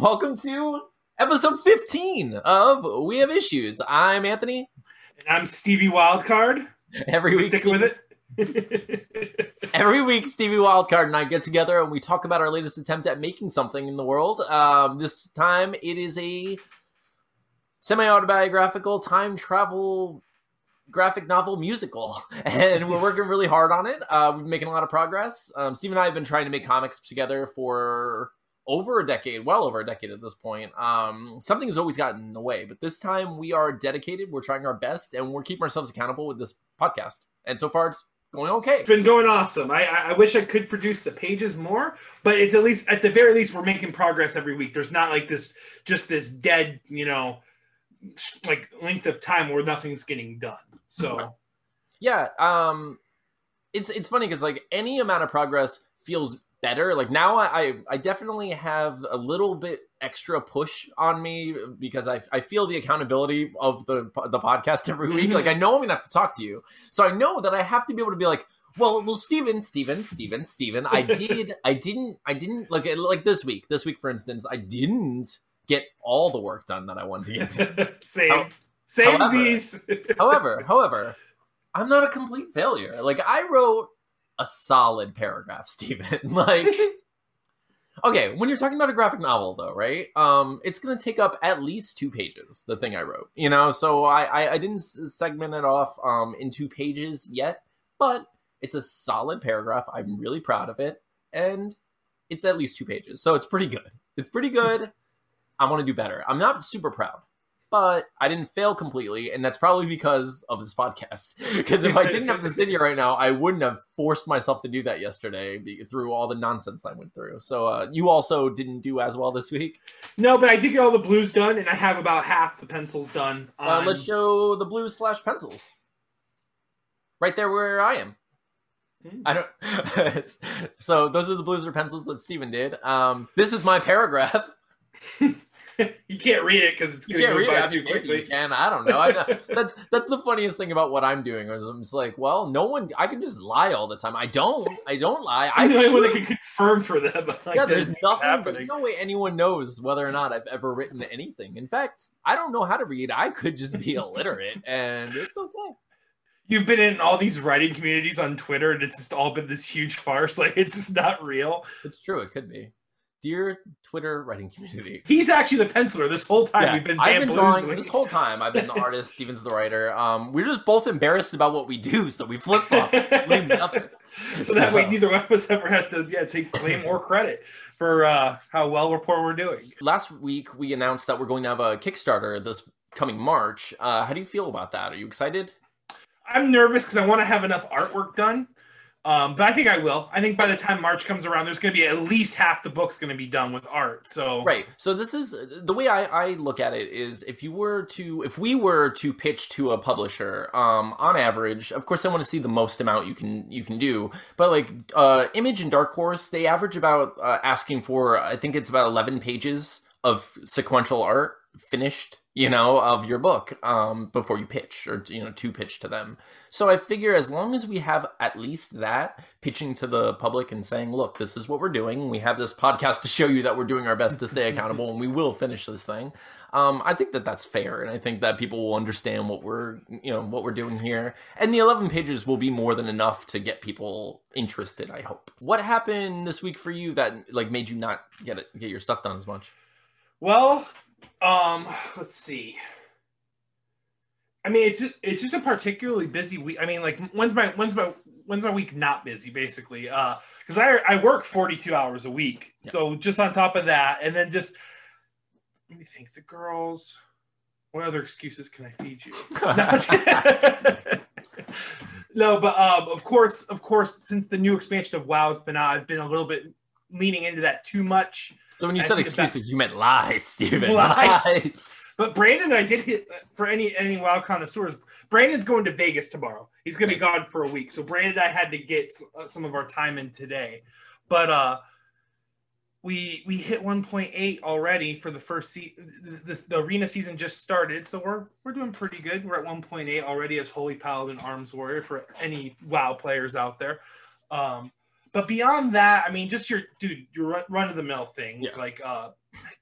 Welcome to episode 15 of We Have Issues. I'm Anthony. And I'm Stevie Wildcard. Every week, Stick with it. every week, Stevie Wildcard and I get together and we talk about our latest attempt at making something in the world. Um, this time, it is a semi-autobiographical time travel graphic novel musical, and we're working really hard on it. Uh, we've been making a lot of progress. Um, Steve and I have been trying to make comics together for over a decade, well over a decade at this point. Um, something has always gotten in the way, but this time we are dedicated. We're trying our best, and we're keeping ourselves accountable with this podcast. And so far, it's going okay. It's been going awesome. I, I wish I could produce the pages more, but it's at least at the very least we're making progress every week. There's not like this just this dead, you know, like length of time where nothing's getting done. So yeah, um, it's it's funny because like any amount of progress feels better. Like now, I I definitely have a little bit extra push on me because I I feel the accountability of the the podcast every week. Mm-hmm. Like I know I'm gonna have to talk to you, so I know that I have to be able to be like. Well, well, Steven, Steven, Steven, Steven. I did, I didn't, I didn't like like this week. This week, for instance, I didn't get all the work done that I wanted to get. Done. Same. How, same however, however, however, I'm not a complete failure. Like I wrote a solid paragraph, Stephen. like Okay, when you're talking about a graphic novel though, right? Um it's going to take up at least 2 pages, the thing I wrote. You know, so I I, I didn't segment it off um in 2 pages yet, but it's a solid paragraph. I'm really proud of it and it's at least 2 pages. So it's pretty good. It's pretty good. I want to do better. I'm not super proud but I didn't fail completely, and that's probably because of this podcast. Because if I didn't have to sit here right now, I wouldn't have forced myself to do that yesterday through all the nonsense I went through. So uh, you also didn't do as well this week. No, but I did get all the blues done, and I have about half the pencils done. On... Uh, let's show the blues slash pencils. Right there where I am. Hmm. I don't. so those are the blues or pencils that Steven did. Um, this is my paragraph. you can't read it because it's going to go by too quickly. You can. I don't know. I that's that's the funniest thing about what I'm doing. I'm just like, well, no one. I can just lie all the time. I don't. I don't lie. I the only can confirm for them. Like, yeah, there's nothing. Happening. There's no way anyone knows whether or not I've ever written anything. In fact, I don't know how to read. I could just be illiterate, and it's okay you've been in all these writing communities on Twitter, and it's just all been this huge farce. Like it's just not real. It's true. It could be dear Twitter writing community. He's actually the penciler this whole time. Yeah, We've been I've been drawing this whole time. I've been the artist. Steven's the writer. Um, we're just both embarrassed about what we do, so we flip flop. so, so, that way, neither one of us ever has to yeah take claim or credit for uh, how well report we're doing. Last week, we announced that we're going to have a Kickstarter this coming March. Uh, how do you feel about that? Are you excited? I'm nervous because I want to have enough artwork done um, but I think I will. I think by the time March comes around, there's going to be at least half the book's going to be done with art. So right. So this is the way I, I look at it is if you were to if we were to pitch to a publisher, um, on average, of course, I want to see the most amount you can you can do. But like uh, Image and Dark Horse, they average about uh, asking for I think it's about eleven pages of sequential art finished you know, of your book um, before you pitch or, you know, to pitch to them. So I figure as long as we have at least that pitching to the public and saying, look, this is what we're doing. We have this podcast to show you that we're doing our best to stay accountable and we will finish this thing. Um, I think that that's fair. And I think that people will understand what we're, you know, what we're doing here. And the 11 pages will be more than enough to get people interested, I hope. What happened this week for you that like made you not get it, get your stuff done as much? Well, um, let's see. I mean, it's it's just a particularly busy week. I mean, like when's my when's my when's my week not busy basically? Uh, because I I work forty two hours a week, yeah. so just on top of that, and then just let me think. The girls. What other excuses can I feed you? no, but um, of course, of course, since the new expansion of WoW has been out, I've been a little bit leaning into that too much. So when you said excuses, you meant lies, Steven. Lies. lies. But Brandon and I did hit for any any wild connoisseurs. Brandon's going to Vegas tomorrow. He's going to be gone for a week. So Brandon and I had to get uh, some of our time in today. But uh we we hit 1.8 already for the first season. The, the, arena season just started, so we're we're doing pretty good. We're at 1.8 already as Holy Paladin Arms Warrior for any WoW players out there. Um, but beyond that, I mean, just your dude, your run of the mill things yeah. like uh,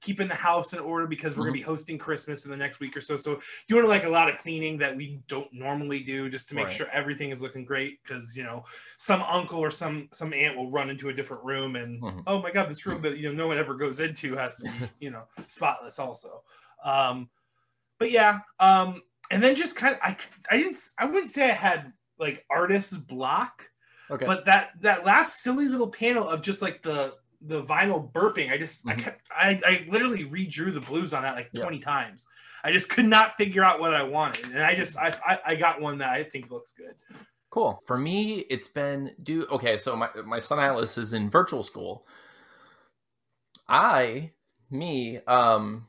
keeping the house in order because we're gonna be hosting Christmas in the next week or so. So doing like a lot of cleaning that we don't normally do just to make Right. sure everything is looking great. Because you know, some uncle or some some aunt will run into a different room and Mhm. oh my god, this room that you know no one ever goes into has to be you know spotless also. Um, but yeah, um, and then just kind of I I didn't I wouldn't say I had like artist's block Okay. but that that last silly little panel of just like the the vinyl burping i just i Mhm. kept i i literally redrew the blues on that like Yeah. 20 times i just could not figure out what i wanted and i just I, I i got one that i think looks good Cool. For me, it's been do okay. So my my son Atlas is in virtual school. I, me, um,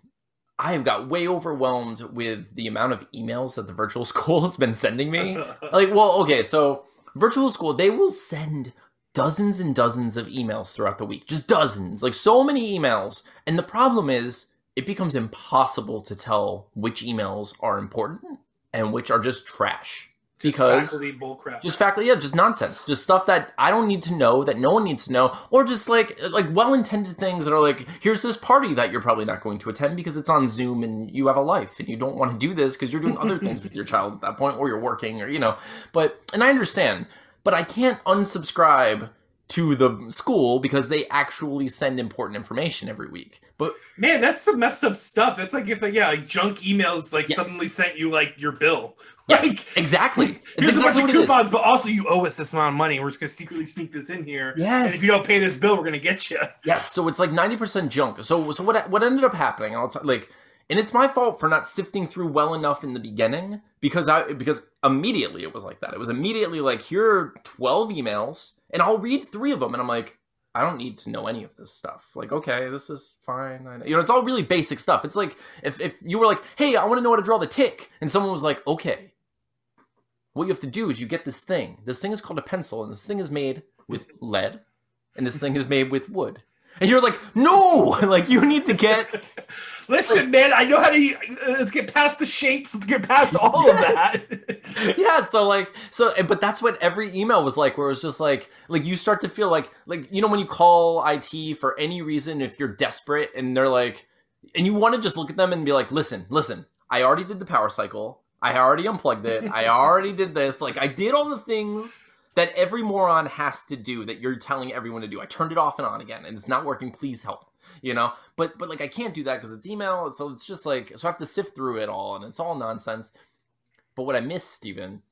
I have got way overwhelmed with the amount of emails that the virtual school has been sending me. like, well, okay, so virtual school they will send dozens and dozens of emails throughout the week, just dozens, like so many emails. And the problem is, it becomes impossible to tell which emails are important and which are just trash because faculty bull crap just faculty yeah just nonsense. Just stuff that i don't need to know that no one needs to know or just like like well-intended things that are like here's this party that you're probably not going to attend because it's on zoom and you have a life and you don't want to do this because you're doing other things with your child at that point or you're working or you know. But and i understand but i can't unsubscribe to the school because they actually send important information every week but man that's some messed up stuff it's like if like, yeah like junk emails like Yes. suddenly sent you like your bill yes like exactly it's here's exactly a bunch of coupons but also you owe us this amount of money we're just gonna secretly sneak this in here Yes. and if you don't pay this bill we're gonna get you Yes, so it's like ninety percent junk. So so what what ended up happening? I'll t- like, and it's my fault for not sifting through well enough in the beginning because I because immediately it was like that. It was immediately like here are twelve emails, and I'll read three of them, and I'm like, I don't need to know any of this stuff. Like, okay, this is fine. You know, it's all really basic stuff. It's like if if you were like, hey, I want to know how to draw the tick, and someone was like, okay. What you have to do is you get this thing. This thing is called a pencil, and this thing is made with lead, and this thing is made with wood. And you're like, no, like you need to get Listen, man, I know how to. uh, Let's get past the shapes. Let's get past all of that. yeah so like so but that's what every email was like where it was just like like you start to feel like like you know when you call it for any reason if you're desperate and they're like and you want to just look at them and be like listen listen i already did the power cycle i already unplugged it i already did this like i did all the things that every moron has to do that you're telling everyone to do i turned it off and on again and it's not working please help you know but but like i can't do that because it's email so it's just like so i have to sift through it all and it's all nonsense but what I missed, Stephen,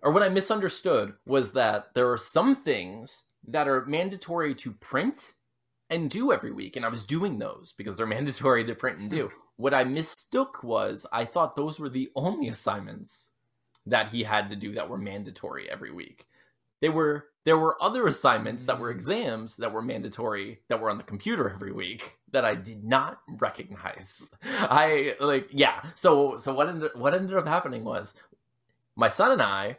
or what I misunderstood was that there are some things that are mandatory to print and do every week. And I was doing those because they're mandatory to print and do. Hmm. What I mistook was I thought those were the only assignments that he had to do that were mandatory every week. They were there were other assignments that were mm. exams that were mandatory that were on the computer every week that I did not recognize. I like yeah. So so what ended what ended up happening was my son and I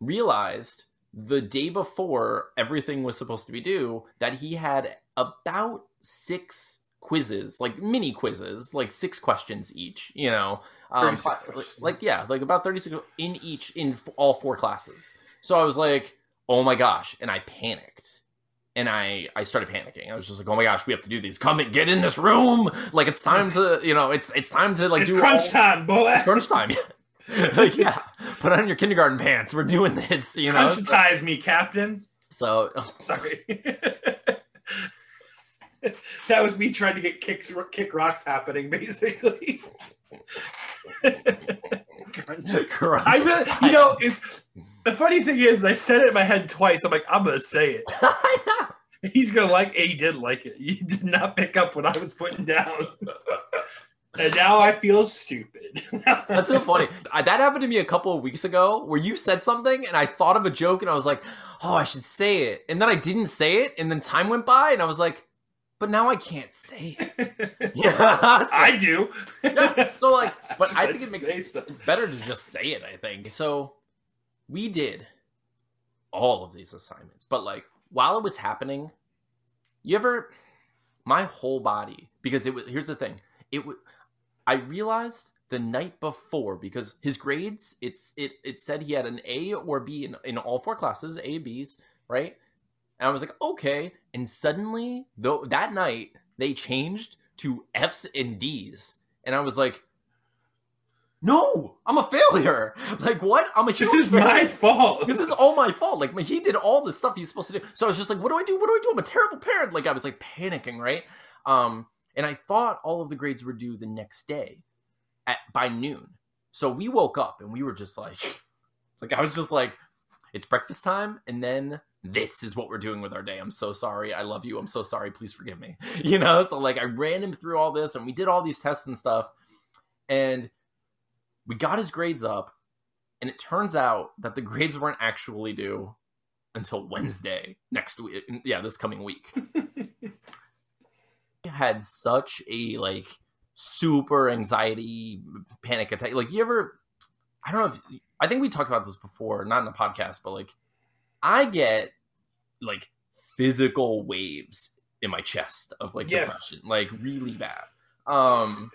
realized the day before everything was supposed to be due that he had about six quizzes, like mini quizzes, like six questions each, you know. Um 36 like, like yeah, like about 36 in each in f- all four classes. So I was like, "Oh my gosh." And I panicked. And I I started panicking. I was just like, "Oh my gosh, we have to do these. Come and get in this room. Like it's time to, you know, it's it's time to like it's do crunch all- time, boy. it's crunch time. like, yeah, put on your kindergarten pants. We're doing this, you know. Crunchatize me, Captain. So, Sorry. that was me trying to get kicks, kick rocks happening, basically. I really, you know, it's the funny thing is, I said it in my head twice. I'm like, I'm gonna say it. He's gonna like. it. He did like it. He did not pick up what I was putting down, and now I feel stupid. That's so funny. That happened to me a couple of weeks ago, where you said something, and I thought of a joke, and I was like, "Oh, I should say it," and then I didn't say it, and then time went by, and I was like, "But now I can't say it." Yeah, like- I do. yeah. So like, but I think it makes stuff. it's better to just say it i think so we did all of these assignments but like while it was happening you ever my whole body because it was here's the thing it was i realized the night before because his grades it's it it said he had an a or b in, in all four classes a b's right and i was like okay and suddenly though that night they changed to F's and D's. And I was like, no, I'm a failure. Like what? I'm a This is my fault. This is all my fault. Like he did all the stuff he's supposed to do. So I was just like, what do I do? What do I do? I'm a terrible parent. Like I was like panicking, right? Um, and I thought all of the grades were due the next day at by noon. So we woke up and we were just like, like I was just like, it's breakfast time, and then this is what we're doing with our day. I'm so sorry. I love you. I'm so sorry. Please forgive me. You know, so like I ran him through all this and we did all these tests and stuff. And we got his grades up. And it turns out that the grades weren't actually due until Wednesday next week. Yeah, this coming week. Had such a like super anxiety panic attack. Like you ever I don't know if I think we talked about this before, not in the podcast, but like I get like physical waves in my chest of like Yes. depression, like really bad. Um,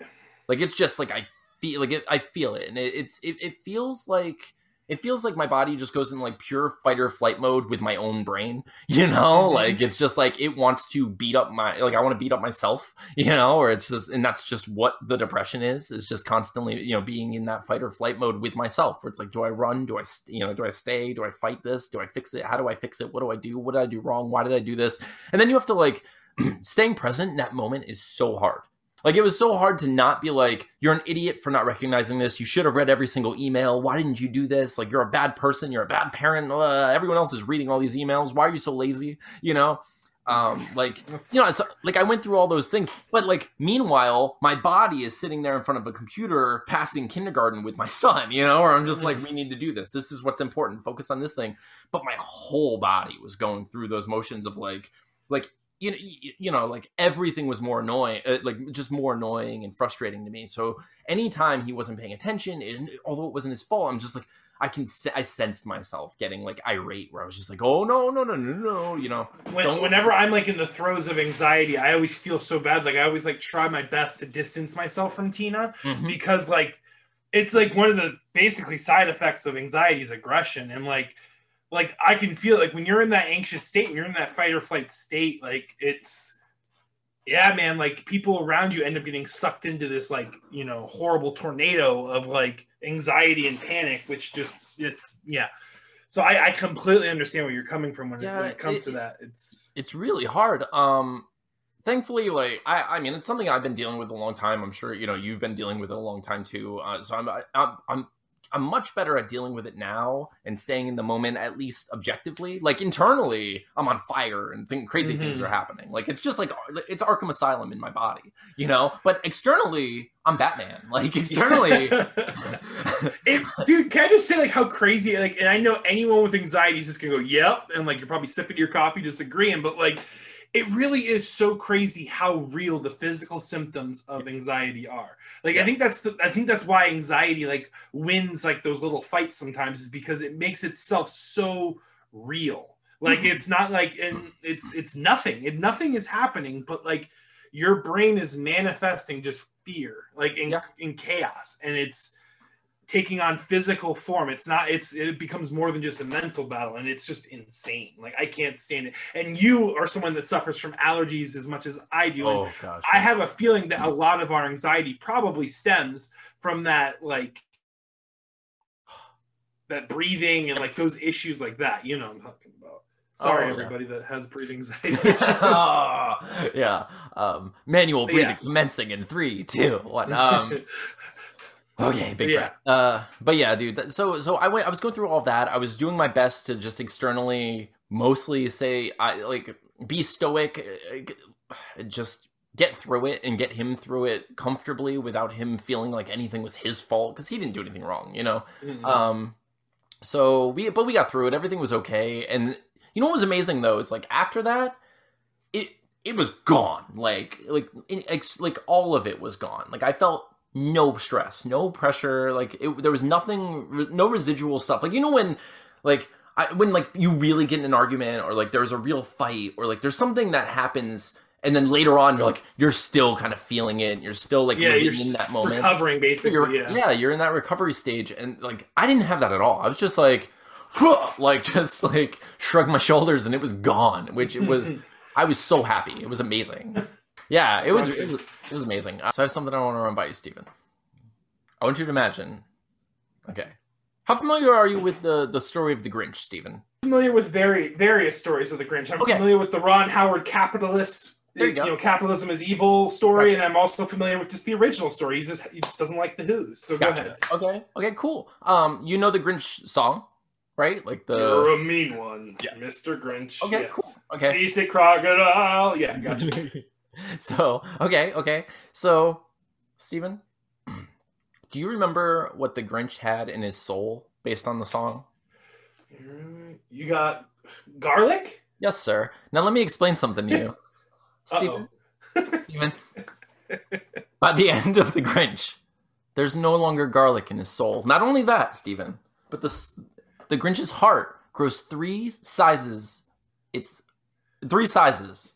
like it's just like I feel like it, I feel it, and it, it's it, it feels like it feels like my body just goes in like pure fight or flight mode with my own brain. You know, Mhm. like it's just like it wants to beat up my like I want to beat up myself. You know, or it's just and that's just what the depression is. Is just constantly you know being in that fight or flight mode with myself. Where it's like, do I run? Do I st- you know do I stay? Do I fight this? Do I fix it? How do I fix it? What do I do? What did I do wrong? Why did I do this? And then you have to like staying present in that moment is so hard. Like it was so hard to not be like, you're an idiot for not recognizing this. You should have read every single email. Why didn't you do this? Like you're a bad person. You're a bad parent. Uh, everyone else is reading all these emails. Why are you so lazy? You know, um, like you know, so, like I went through all those things, but like meanwhile, my body is sitting there in front of a computer passing kindergarten with my son. You know, or I'm just like, we need to do this. This is what's important. Focus on this thing. But my whole body was going through those motions of like, like you know, you, know, like everything was more annoying, uh, like just more annoying and frustrating to me. So anytime he wasn't paying attention, and although it wasn't his fault, I'm just like, I can, I sensed myself getting like irate, where I was just like, oh no, no, no, no, no, you know, when, whenever I'm like in the throes of anxiety, I always feel so bad. Like I always like try my best to distance myself from Tina Mhm. because like it's like one of the basically side effects of anxiety is aggression and like like I can feel like when you're in that anxious state, when you're in that fight or flight state, like it's yeah, man, like people around you end up getting sucked into this like, you know, horrible tornado of like anxiety and panic, which just it's yeah. So I, I completely understand where you're coming from when, it, when it comes it- to that. It's it's really hard. Um, thankfully, like I, I mean, it's something I've been dealing with a long time. I'm sure you know you've been dealing with it a long time too. Uh, so I'm, I, I'm, I'm, I'm much better at dealing with it now and staying in the moment, at least objectively. Like internally, I'm on fire and think crazy things Mhm. are happening. Like it's just like it's Arkham Asylum in my body, you know. But externally, I'm Batman. Like externally. it, dude, can I just say like how crazy like and I know anyone with anxiety is just gonna go, yep, and like you're probably sipping your coffee disagreeing, but like it really is so crazy how real the physical symptoms of anxiety are. Like I think that's the I think that's why anxiety like wins like those little fights sometimes is because it makes itself so real. Like Mhm. it's not like and it's it's nothing. It, nothing is happening, but like your brain is manifesting just fear, like in, Yeah. in chaos, and it's taking on physical form. It's not. It's it becomes more than just a mental battle, and it's just insane. Like I can't stand it. And you are someone that suffers from allergies as much as I do. and oh gosh. I have a feeling that a lot of our anxiety probably stems from that, like that breathing and like those issues like that. You know, I'm talking about. Sorry, Oh, yeah. everybody that has breathing anxiety. yeah. Um, manual breathing Yeah. commencing in three, two, one. Um, okay, big Yeah. breath. Uh, but yeah, dude. that- So, so I went. I was going through all that. I was doing my best to just externally, mostly say, I like be stoic, uh, just get through it and get him through it comfortably without him feeling like anything was his fault because he didn't do anything wrong, you know. Mhm. Um, so we, but we got through it. Everything was okay. And you know what was amazing though is like after that, it it was gone. Like like like all of it was gone. Like I felt no stress, no pressure. Like it, there was nothing, no residual stuff. Like you know when like. I, when like you really get in an argument or like there's a real fight or like there's something that happens and then later on you're like you're still kind of feeling it you're still like Yeah, you're in that moment recovering basically. you're, yeah. yeah. you're in that recovery stage, and like I didn't have that at all. I was just like, like just like shrug my shoulders, and it was gone. Which it was. I was so happy. It was amazing. Yeah, it was, it was it was amazing. So I have something I want to run by you, Stephen. I want you to imagine. Okay, how familiar are you with the the story of the Grinch, Stephen? Familiar with very various stories of the Grinch. I'm Okay. familiar with the Ron Howard capitalist. There you go. know, capitalism is evil story, Gotcha. and I'm also familiar with just the original story. He just he just doesn't like the Who's. So go ahead. Okay, okay, cool. Um, you know the Grinch song, right? Like the You're a mean one, Yeah. Mr. Grinch. okay, yes. cool. Okay, Seasick crocodile. Yeah, gotcha. so okay, okay. So, Steven, do you remember what the Grinch had in his soul based on the song? Mm, you got garlic. Yes, sir. Now let me explain something to you, Steven. Uh-oh. Steven. By the end of the Grinch, there's no longer garlic in his soul. Not only that, Steven, but the the Grinch's heart grows three sizes. It's three sizes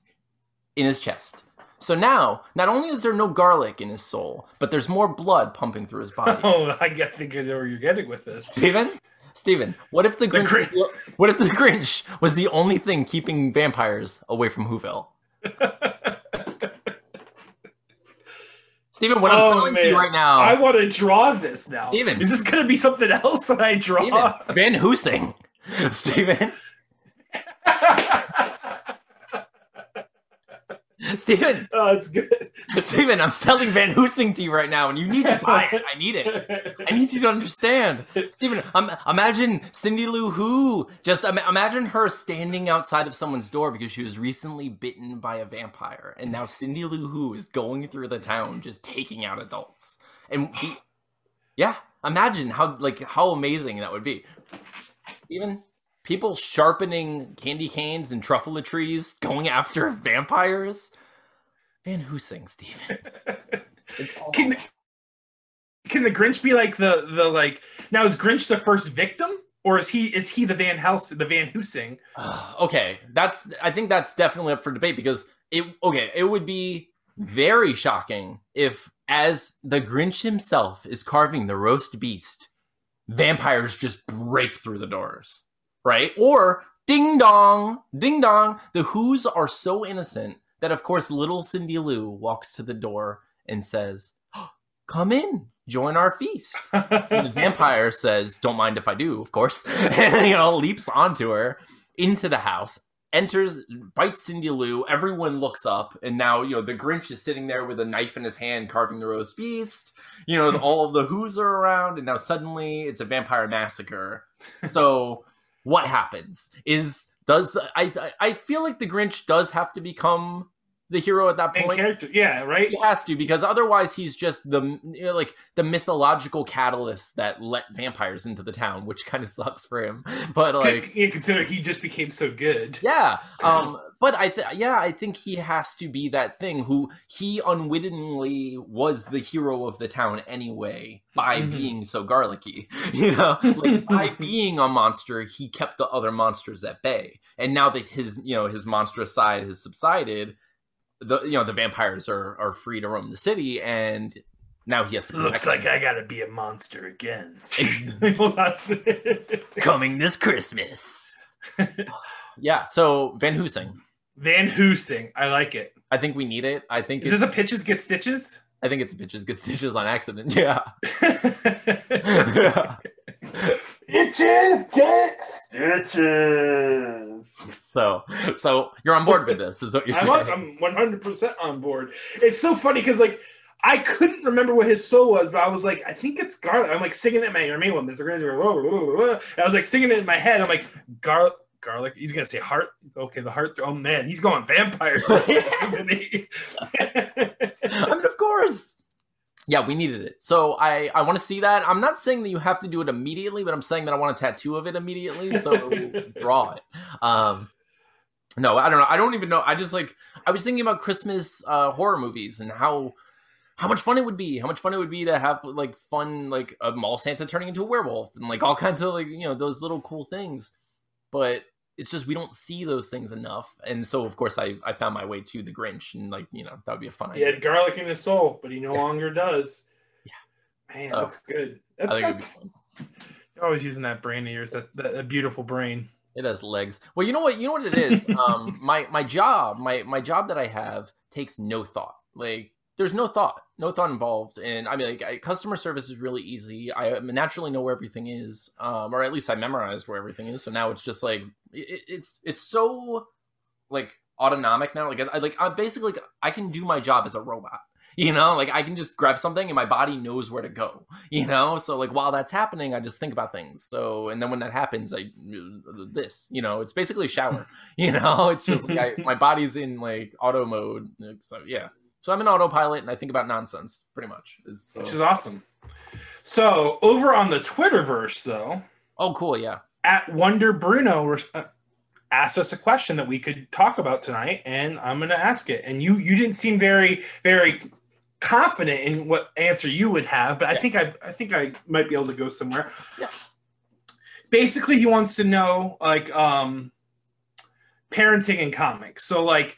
in his chest. So now, not only is there no garlic in his soul, but there's more blood pumping through his body. Oh, I get- think I know where you're getting with this. Steven? Steven, what if the The Grinch, Grin- what if the Grinch was the only thing keeping vampires away from Whoville? Steven, what I'm Oh, selling to you man. right now, I want to draw this now. Steven. Is this going to be something else that I draw? Steven, Van Hoosing. Steven, Steven, oh, it's good. Steven, I'm selling Van Hoosing to you right now, and you need to buy it. I need it. I need you to understand, Steven. Um, imagine Cindy Lou Who. Just im- imagine her standing outside of someone's door because she was recently bitten by a vampire, and now Cindy Lou Who is going through the town just taking out adults. And the, yeah, imagine how like how amazing that would be. Steven, people sharpening candy canes and truffle trees, going after vampires. Van Hoosing, Steven. Can the, can the Grinch be like the the like now is Grinch the first victim or is he is he the Van Helsing the Van Hoosing? okay, that's I think that's definitely up for debate because it okay, it would be very shocking if as the Grinch himself is carving the roast beast, vampires just break through the doors, right? Or ding dong, ding dong, the Who's are so innocent that of course little Cindy Lou walks to the door and says, oh, "Come in, join our feast." The vampire says, "Don't mind if I do, of course," and you know leaps onto her into the house, enters, bites Cindy Lou. Everyone looks up, and now you know the Grinch is sitting there with a knife in his hand, carving the roast beast. You know all of the Who's are around, and now suddenly it's a vampire massacre. So what happens is does the, I I feel like the Grinch does have to become the hero at that point. Yeah, right? He has to because otherwise he's just the you know, like the mythological catalyst that let vampires into the town, which kind of sucks for him. But like, yeah, consider he just became so good. yeah, um, but I th- yeah I think he has to be that thing who he unwittingly was the hero of the town anyway by Mhm. being so garlicky. You know, like by being a monster, he kept the other monsters at bay, and now that his you know his monstrous side has subsided the you know the vampires are are free to roam the city and now he has to Looks protect like I gotta be a monster again. Well, that's- coming this christmas yeah so van hoosing Van Hoosing. I like it. i think we need it i think Is it's, this a pitches get stitches? i think it's bitches get stitches on accident yeah yeah Bitches get stitches. so so you're on board with this is what you're saying I'm 100% on board. It's so funny because, like, I couldn't remember what his soul was, but I was like, I think it's garlic. I'm like singing it in my main one. There's a grand- whoa, whoa, whoa, whoa. And I was like singing it in my head. I'm like, garlic. Garlic. He's gonna say heart. Okay, the heart. Oh man, he's going vampire, isn't he? I mean, of course. Yeah, we needed it. So I I want to see that. I'm not saying that you have to do it immediately, but I'm saying that I want a tattoo of it immediately. So draw it. Um, no, I don't know. I don't even know. I just like I was thinking about Christmas uh, horror movies and how how much fun it would be. How much fun it would be to have like fun like a mall Santa turning into a werewolf and like all kinds of like you know those little cool things. But it's just we don't see those things enough, and so of course I I found my way to the Grinch and like you know that would be a fun he idea. had garlic in his soul, but he no Yeah. longer does. Yeah. Man, So, that's good. That's, think it'd that's. You're always using that brain of yours, that, that, that beautiful brain. It has legs. Well, you know what? You know what it is. um, my my job, my my job that I have takes no thought. Like there's no thought, no thought involved. And I mean, like I, customer service is really easy. I naturally know where everything is, um, or at least I memorized where everything is. So now it's just like it, it's it's so like autonomic now. Like I like I basically I can do my job as a robot. You know, like I can just grab something and my body knows where to go. You know, so like while that's happening, I just think about things. So and then when that happens, I this. You know, it's basically a shower. You know, it's just like I, my body's in like auto mode. So yeah. So I'm an autopilot and I think about nonsense pretty much. So. Which is awesome. So over on the Twitterverse though. Oh, cool. Yeah. At Wonder Bruno uh, asked us a question that we could talk about tonight, and I'm going to ask it. And you you didn't seem very very confident in what answer you would have, but I think I I think I might be able to go somewhere. Yeah. Basically, he wants to know like um parenting and comics. So like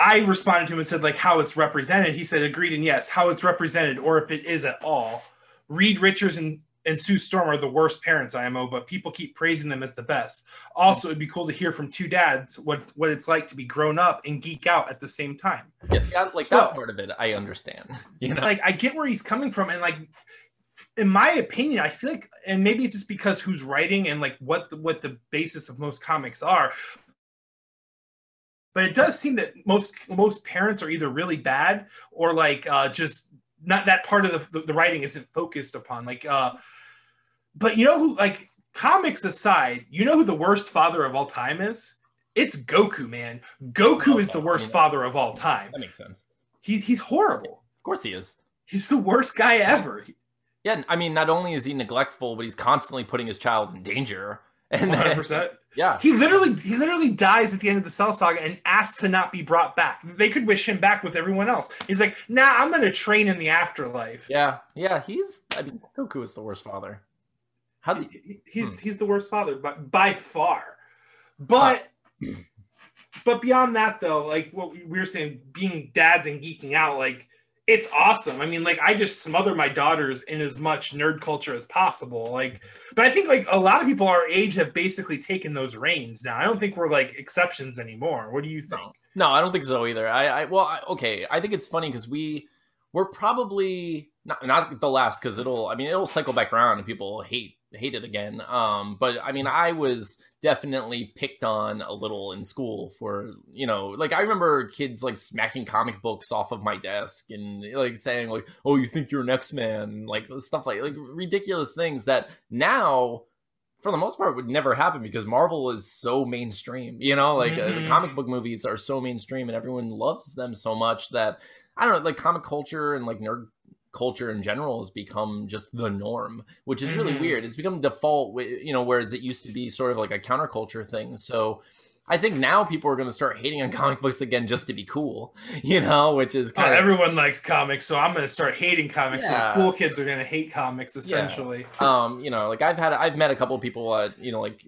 I responded to him and said like how it's represented. He said agreed and yes, how it's represented or if it is at all. Reed Richards and and Sue Storm are the worst parents IMO, but people keep praising them as the best. Also, it'd be cool to hear from two dads what what it's like to be grown up and geek out at the same time. Yes, yeah, like so, that part of it, I understand. You know, like I get where he's coming from, and like in my opinion, I feel like, and maybe it's just because who's writing and like what the, what the basis of most comics are, but it does seem that most most parents are either really bad or like uh, just not that part of the, the, writing isn't focused upon like uh but you know who like comics aside you know who the worst father of all time is? It's goku man. Goku is the worst father of all time. That makes sense. He's he's horrible. Of course he is. He's the worst guy ever. Yeah i mean not only is he neglectful but he's constantly putting his child in danger and 100%. Then, yeah. He literally he literally dies at the end of the Cell Saga and asks to not be brought back. They could wish him back with everyone else. He's like, "Nah, I'm going to train in the afterlife." Yeah. Yeah, he's I mean, Goku is the worst father. How do you, he's hmm. he's the worst father by, by far. But huh. but beyond that though, like what we were saying being dads and geeking out like it's awesome. I mean, like I just smother my daughters in as much nerd culture as possible. Like, but I think like a lot of people our age have basically taken those reins now. I don't think we're like exceptions anymore. What do you think? No, I don't think so either. I, I well, I, okay. I think it's funny because we we're probably not not the last because it'll. I mean, it'll cycle back around and people hate hate it again. Um, but I mean, I was definitely picked on a little in school for you know like i remember kids like smacking comic books off of my desk and like saying like oh you think you're an x-man like stuff like like ridiculous things that now for the most part would never happen because marvel is so mainstream you know like mm-hmm. uh, the mm-hmm. comic book movies are so mainstream and everyone loves them so much that i don't know like comic culture and like nerd culture in general has become just the norm, which is really mm-hmm. weird. It's become default, you know, whereas it used to be sort of like a counterculture thing. So I think now people are going to start hating on comic books again just to be cool, you know, which is kind uh, of... everyone likes comics, so I'm going to start hating comics. Yeah. So cool kids are going to hate comics essentially. Yeah. Um, you know, like I've had I've met a couple of people at you know like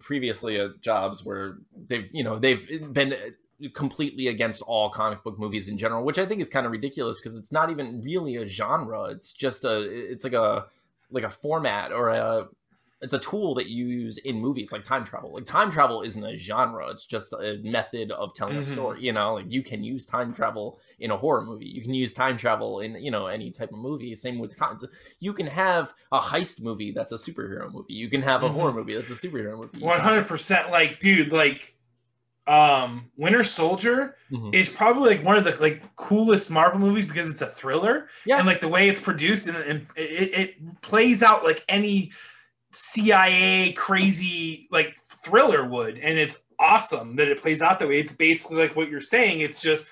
previously at jobs where they've you know they've been completely against all comic book movies in general, which I think is kind of ridiculous because it's not even really a genre. It's just a it's like a like a format or a it's a tool that you use in movies like time travel. Like time travel isn't a genre; it's just a method of telling mm-hmm. a story. You know, like you can use time travel in a horror movie. You can use time travel in you know any type of movie. Same with you can have a heist movie that's a superhero movie. You can have a mm-hmm. horror movie that's a superhero movie. One hundred percent. Like, dude, like um Winter Soldier mm-hmm. is probably like one of the like coolest Marvel movies because it's a thriller. Yeah. And like the way it's produced and, and it, it plays out like any CIA crazy like thriller would. And it's awesome that it plays out that way. It's basically like what you're saying. It's just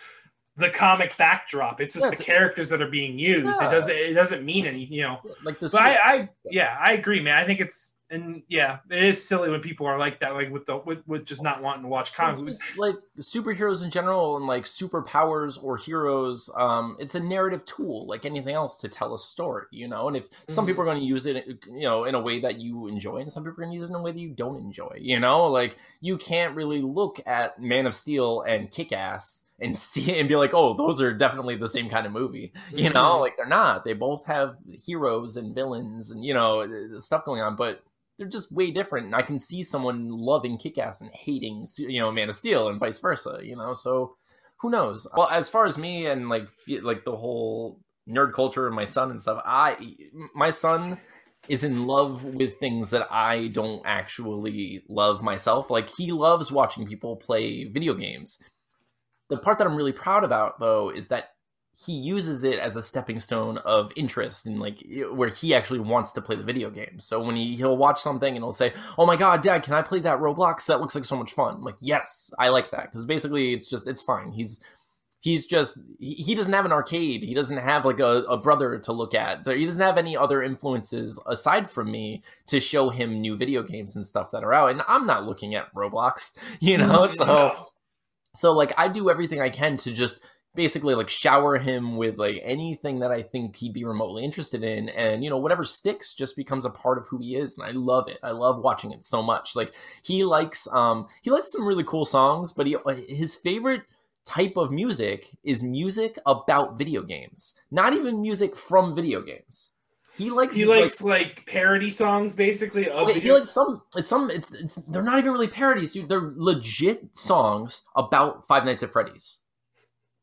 the comic backdrop. It's just yeah, the characters that are being used. Yeah. It doesn't it doesn't mean any, you know. Like the but I, I yeah, I agree, man. I think it's and yeah, it is silly when people are like that, like with the with, with just not wanting to watch comics. like superheroes in general, and like superpowers or heroes. Um, it's a narrative tool, like anything else, to tell a story. You know, and if mm-hmm. some people are going to use it, you know, in a way that you enjoy, and some people are going to use it in a way that you don't enjoy. You know, like you can't really look at Man of Steel and Kick Ass and see it and be like, oh, those are definitely the same kind of movie. You know, mm-hmm. like they're not. They both have heroes and villains and you know stuff going on, but they're just way different. And I can see someone loving Kick Ass and hating, you know, Man of Steel and vice versa. You know, so who knows? Well, as far as me and like like the whole nerd culture and my son and stuff, I my son is in love with things that I don't actually love myself. Like he loves watching people play video games. The part that I'm really proud about though is that he uses it as a stepping stone of interest and like where he actually wants to play the video game. So when he he'll watch something and he'll say, "Oh my god, dad, can I play that Roblox? That looks like so much fun." I'm like, "Yes, I like that." Cuz basically it's just it's fine. He's he's just he doesn't have an arcade he doesn't have like a, a, brother to look at so he doesn't have any other influences aside from me to show him new video games and stuff that are out and i'm not looking at roblox you know mm-hmm. so so like i do everything i can to just basically like shower him with like anything that i think he'd be remotely interested in and you know whatever sticks just becomes a part of who he is and i love it i love watching it so much like he likes um he likes some really cool songs but he his favorite type of music is music about video games, not even music from video games. He likes he likes like, like parody songs basically. Okay, he likes some. It's some. It's it's. They're not even really parodies, dude. They're legit songs about Five Nights at Freddy's.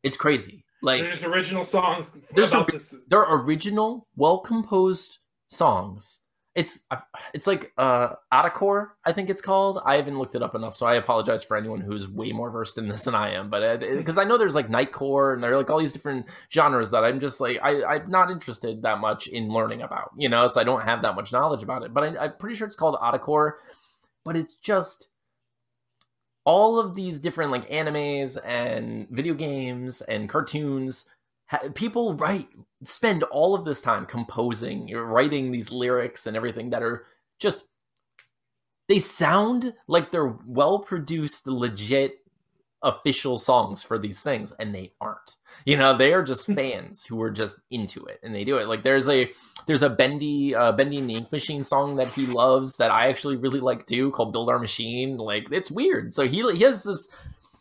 It's crazy. Like there's original songs. There's a, they're original, well composed songs it's it's like uh Adcore, I think it's called. I haven't looked it up enough, so I apologize for anyone who's way more versed in this than I am. But because uh, I know there's like Nightcore and there are like all these different genres that I'm just like I I'm not interested that much in learning about, you know. So I don't have that much knowledge about it. But I, I'm pretty sure it's called Atacore. But it's just all of these different like animes and video games and cartoons people write spend all of this time composing writing these lyrics and everything that are just they sound like they're well produced legit official songs for these things and they aren't. You know they are just fans who are just into it and they do it. Like there's a there's a bendy uh bendy and the ink machine song that he loves that i actually really like too called build our machine. Like it's weird. So he, he has this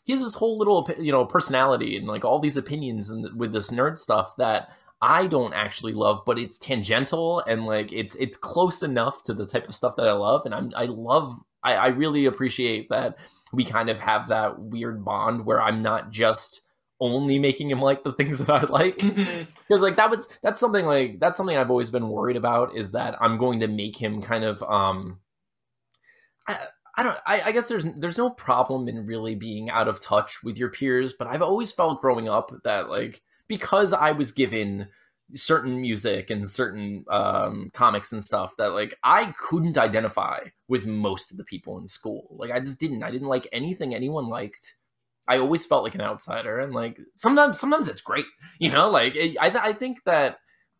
he has this whole little you know personality and like all these opinions and with this nerd stuff that I don't actually love, but it's tangential and like it's it's close enough to the type of stuff that I love, and I'm I love I, I really appreciate that we kind of have that weird bond where I'm not just only making him like the things that I like because mm-hmm. like that was that's something like that's something I've always been worried about is that I'm going to make him kind of um I, I don't. I, I, guess there's there's no problem in really being out of touch with your peers, but I've always felt growing up that like because I was given certain music and certain um, comics and stuff that like I couldn't identify with most of the people in school. Like I just didn't. I didn't like anything anyone liked. I always felt like an outsider, and like sometimes sometimes it's great, you know. Like I I think that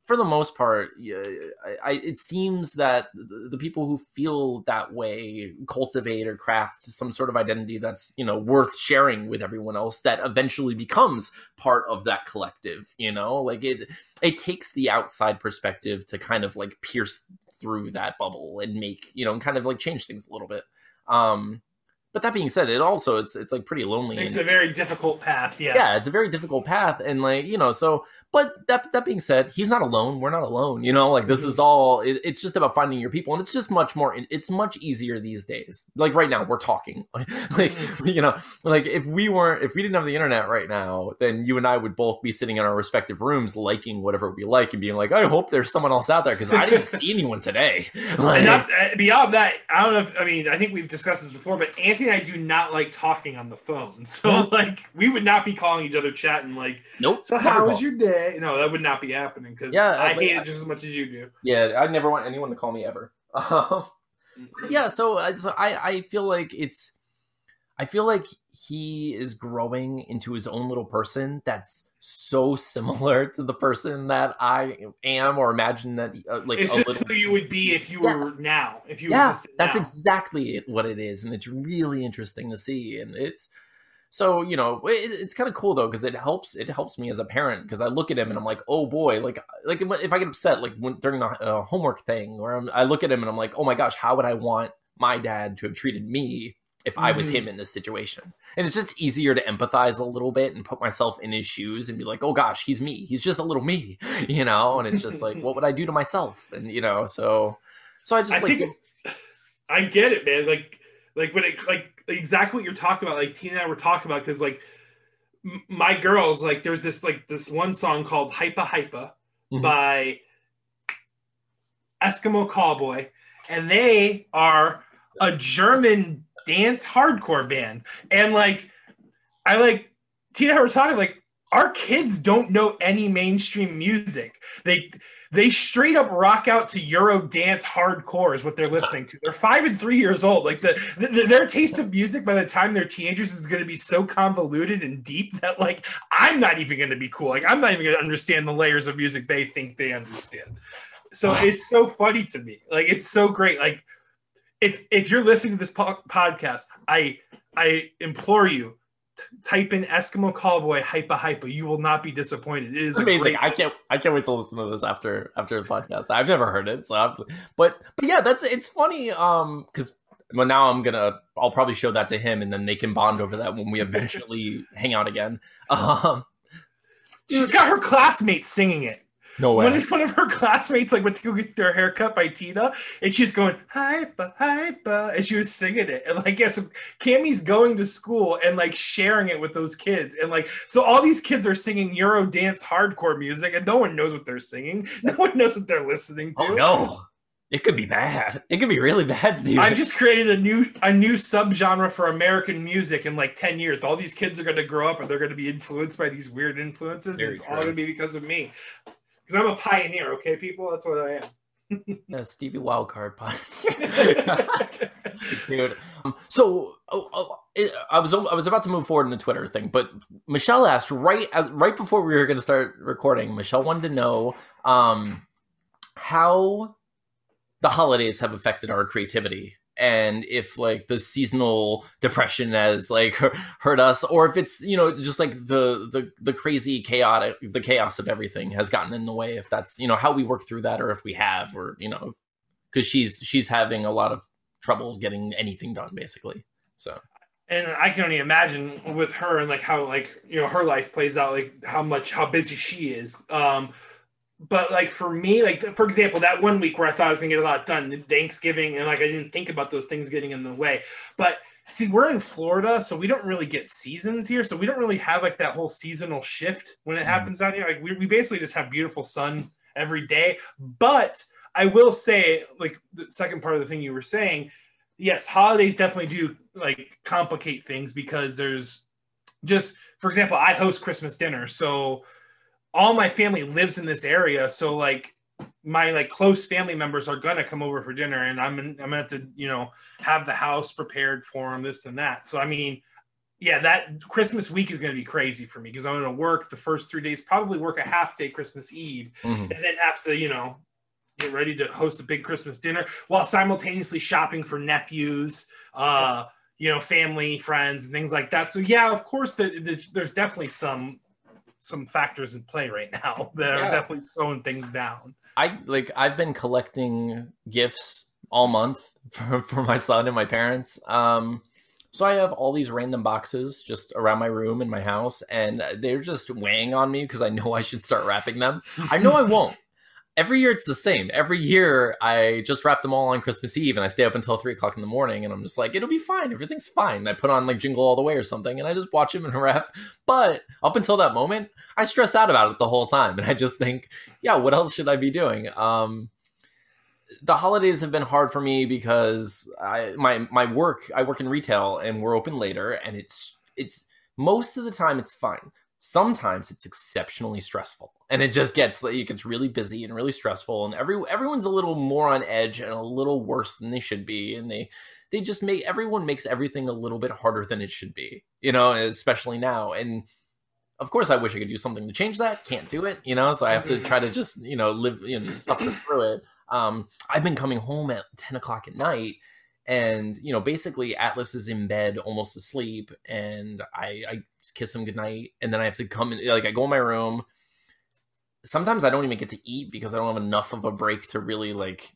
for the most part, I, I, it seems that the, people who feel that way cultivate or craft some sort of identity that's you know worth sharing with everyone else. That eventually becomes part of that collective. You know, like it it takes the outside perspective to kind of like pierce through that bubble and make you know and kind of like change things a little bit. Um, but that being said, it also it's it's like pretty lonely. It's a very difficult path. Yes. Yeah, it's a very difficult path, and like you know, so but that that being said, he's not alone. We're not alone. You know, like this mm-hmm. is all. It, it's just about finding your people, and it's just much more. It's much easier these days. Like right now, we're talking. like mm-hmm. you know, like if we weren't, if we didn't have the internet right now, then you and I would both be sitting in our respective rooms, liking whatever we like, and being like, I hope there's someone else out there because I didn't see anyone today. Like, not, uh, beyond that, I don't know. If, I mean, I think we've discussed this before, but Anthony and I do not like talking on the phone. So like we would not be calling each other chatting like Nope. So how was your day? No, that would not be happening because yeah, I, hate it just as much as you do. Yeah, I'd never want anyone to call me ever. Um, yeah, so, so I I feel like it's I feel like he is growing into his own little person that's so similar to the person that I am or imagine that uh, like it's just little... who you would be if you yeah. were now if you yeah that's now. exactly what it is and it's really interesting to see and it's so you know it, it's kind of cool though because it helps it helps me as a parent because I look at him and I'm like oh boy like like if I get upset like when, during the uh, homework thing or I'm, I look at him and I'm like oh my gosh how would I want my dad to have treated me if I was him mm-hmm. in this situation. And it's just easier to empathize a little bit and put myself in his shoes and be like, oh gosh, he's me. He's just a little me, you know? And it's just like, what would I do to myself? And, you know, so, so I just I like, think, I get it, man. Like, like when it like exactly what you're talking about. Like Tina and I were talking about because like m- my girls like there's this like this one song called Hypa Hypa Mhm. by Eskimo Callboy, and they are a German dance hardcore band. And like, I like Tina and I were talking like our kids don't know any mainstream music. They they straight up rock out to Euro dance hardcore is what they're listening to. They're five and three years old. Like the, the their taste of music by the time they're teenagers is going to be so convoluted and deep that like I'm not even going to be cool. Like I'm not even going to understand the layers of music they think they understand. So it's so funny to me. Like it's so great. Like if if you're listening to this po- podcast, I I implore you t- type in Eskimo Callboy Hypa Hypa. You will not be disappointed. It is amazing. great- I can't. I can't wait to listen to this after after the podcast. I've never heard it, so I've, but but yeah, that's it's funny. Um, because well, now I'm gonna. I'll probably show that to him, and then they can bond over that when we eventually hang out again. Um, She's got her classmates singing it. No One, way. one of her classmates like went to go get their haircut by Tina, and she was going hypa hypa, and she was singing it. And like, yeah, so Cammy's going to school and like sharing it with those kids, and like, so all these kids are singing Euro dance hardcore music, and no one knows what they're singing. No one knows what they're listening to. Oh no, it could be bad. It could be really bad, Steve. I've just created a new a new subgenre for American music in like 10 years. All these kids are going to grow up and they're going to be influenced by these weird influences. Very and it's all going to be because of me. Because I'm a pioneer, okay, people? That's what I am. yeah, Stevie Wildcard podcast. dude. Um, so oh, oh, it, I was I was about to move forward in the Twitter thing, but Michelle asked right as right before we were going to start recording. Michelle wanted to know um, how the holidays have affected our creativity and if like the seasonal depression has like hurt us or if it's you know just like the the the crazy chaotic the chaos of everything has gotten in the way if that's you know how we work through that or if we have or you know because she's she's having a lot of trouble getting anything done basically so and I can only imagine with her and like how like you know her life plays out, like how much how busy she is. Um, but like for me, like for example, that one week where I thought I was gonna get a lot done, Thanksgiving, and like I didn't think about those things getting in the way. But see, we're in Florida, so we don't really get seasons here, so we don't really have like that whole seasonal shift when it Mhm. happens out here. Like we, we basically just have beautiful sun every day. But I will say, like the second part of the thing you were saying, yes, holidays definitely do like complicate things because there's just, for example, I host Christmas dinner, so all my family lives in this area. So like my like close family members are gonna come over for dinner, and I'm I'm gonna have to you know have the house prepared for them, this and that. So I mean. Yeah, that Christmas week is to be crazy for me because I'm to work the first three days, probably work a half day Christmas Eve, mhm. and then have to, you know, get ready to host a big Christmas dinner while simultaneously shopping for nephews, uh, you know, family, friends, and things like that. So yeah, of course, the, the, there's definitely some some factors in play right now that Yeah. are definitely slowing things down. I like I've been collecting gifts all month for, for my son and my parents. Um so I have all these random boxes just around my room in my house and they're just weighing on me because I know I should start wrapping them. I know I won't. Every year it's the same. Every year I just wrap them all on Christmas Eve and I stay up until three o'clock in the morning and I'm just like, it'll be fine. Everything's fine. I put on like Jingle All the Way or something and I just watch them and wrap. But up until that moment, I stress out about it the whole time and I just think, yeah, what else should I be doing? Um, the holidays have been hard for me because I my my work I work in retail and we're open later and it's it's most of the time it's fine. Sometimes it's exceptionally stressful and it just gets like it gets really busy and really stressful and every everyone's a little more on edge and a little worse than they should be and they they just make everyone makes everything a little bit harder than it should be. You know, especially now and of course, I wish I could do something to change that. Can't do it, you know. So I have to try to just, you know, live, you know, just suffer through it. Um, I've been coming home at ten o'clock at night, and you know, basically Atlas is in bed, almost asleep, and I, I kiss him goodnight, and then I have to come in, like I go in my room. Sometimes I don't even get to eat because I don't have enough of a break to really like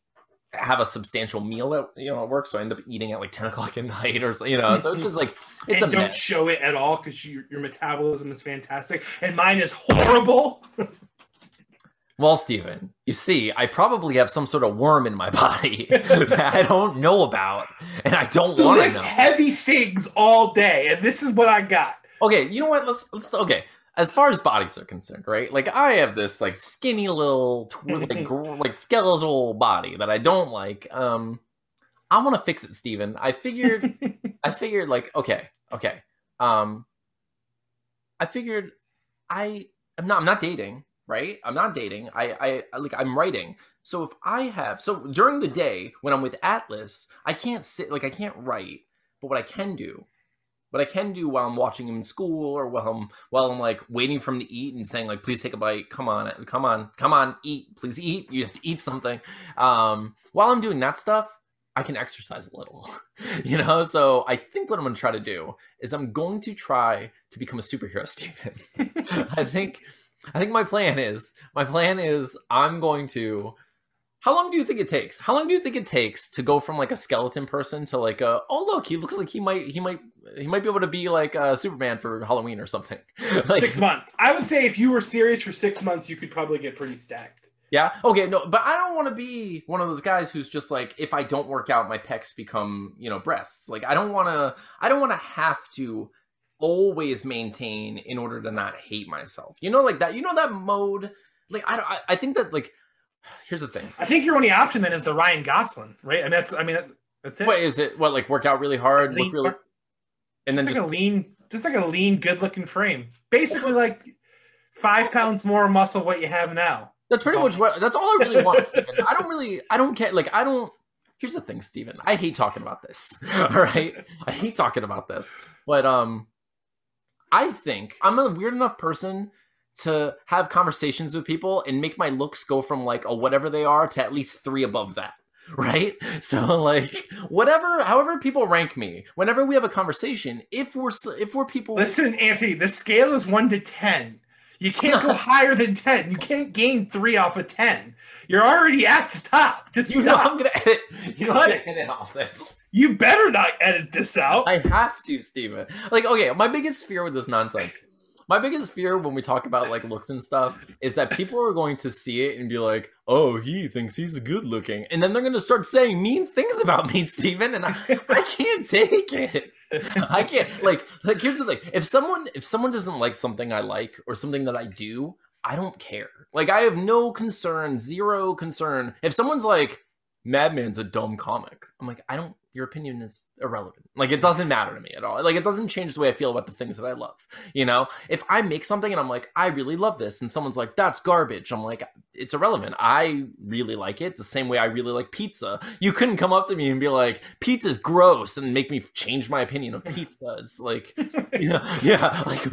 have a substantial meal at you know at work. So I end up eating at like ten o'clock at night, or so- you know. So it's just like it's and a don't mess. show it at all because your, your metabolism is fantastic and mine is horrible. Well, Steven, you see, I probably have some sort of worm in my body that I don't know about, and I don't want to lift know. heavy things all day, and this is what I got. Okay, you know what? Let's let's okay. As far as bodies are concerned, right? Like I have this like skinny little tw- like gr- like skeletal body that I don't like. Um, I want to fix it, Steven. I figured I figured like okay, okay. Um, I figured I I'm not I'm not dating, right? I'm not dating. I I like I'm writing. So if I have so during the day when I'm with Atlas, I can't sit like I can't write. But what I can do, what I can do while I'm watching him in school or while I'm while I'm like waiting for him to eat and saying like please take a bite, come on, come on, come on, eat, please eat. You have to eat something. Um, while I'm doing that stuff, I can exercise a little, you know. So I think what I'm going to try to do is I'm going to try to become a superhero, Stephen. I think I think my plan is my plan is I'm going to. How long do you think it takes? How long do you think it takes to go from like a skeleton person to like a oh look he looks like he might he might he might be able to be like uh, Superman for Halloween or something. like, six months. I would say if you were serious for six months, you could probably get pretty stacked. Yeah. Okay. No, but I don't want to be one of those guys who's just like, if I don't work out, my pecs become, you know, breasts. Like, I don't want to. I don't want to have to always maintain in order to not hate myself. You know, like that. You know that mode. Like, I. don't- I, I think that like. Here's the thing. I think your only option then is the Ryan Gosling, right? And that's, I mean, that- that's it. What is it? What like work out really hard, Lean- look really, and then just just like a lean, just like a lean, good-looking frame. Basically, like five pounds more muscle what you have now. That's pretty much what. That's all I really want, I don't really. I don't care. Like I don't. Here's the thing, Steven. I hate talking about this. All right, I hate talking about this. But um, I think I'm a weird enough person to have conversations with people and make my looks go from like a whatever they are to at least three above that. Right? So like whatever, however people rank me, whenever we have a conversation, if we're if we're people, Listen, Anthony, the scale is one to ten. You can't go higher than ten. You can't gain three off of ten. You're already at the top. Just you know. I'm gonna edit. You know I'm gonna edit all this. You better not edit this out. I have to, Steven. Like, okay, my biggest fear with this nonsense, my biggest fear when we talk about like looks and stuff is that people are going to see it and be like, oh, he thinks he's good looking. And then they're going to start saying mean things about me, Steven. And I, I can't take it. I can't. Like, like, here's the thing if someone, if someone doesn't like something I like or something that I do, I don't care. Like, I have no concern, zero concern. If someone's like, Madman's a dumb comic, I'm like, I don't, your opinion is irrelevant. Like, it doesn't matter to me at all. Like, it doesn't change the way I feel about the things that I love. You know, if I make something and I'm like, I really love this, and someone's like, that's garbage, I'm like, it's irrelevant. I really like it the same way I really like pizza. You couldn't come up to me and be like, pizza's gross and make me change my opinion of pizza. It's like, you know, yeah, like,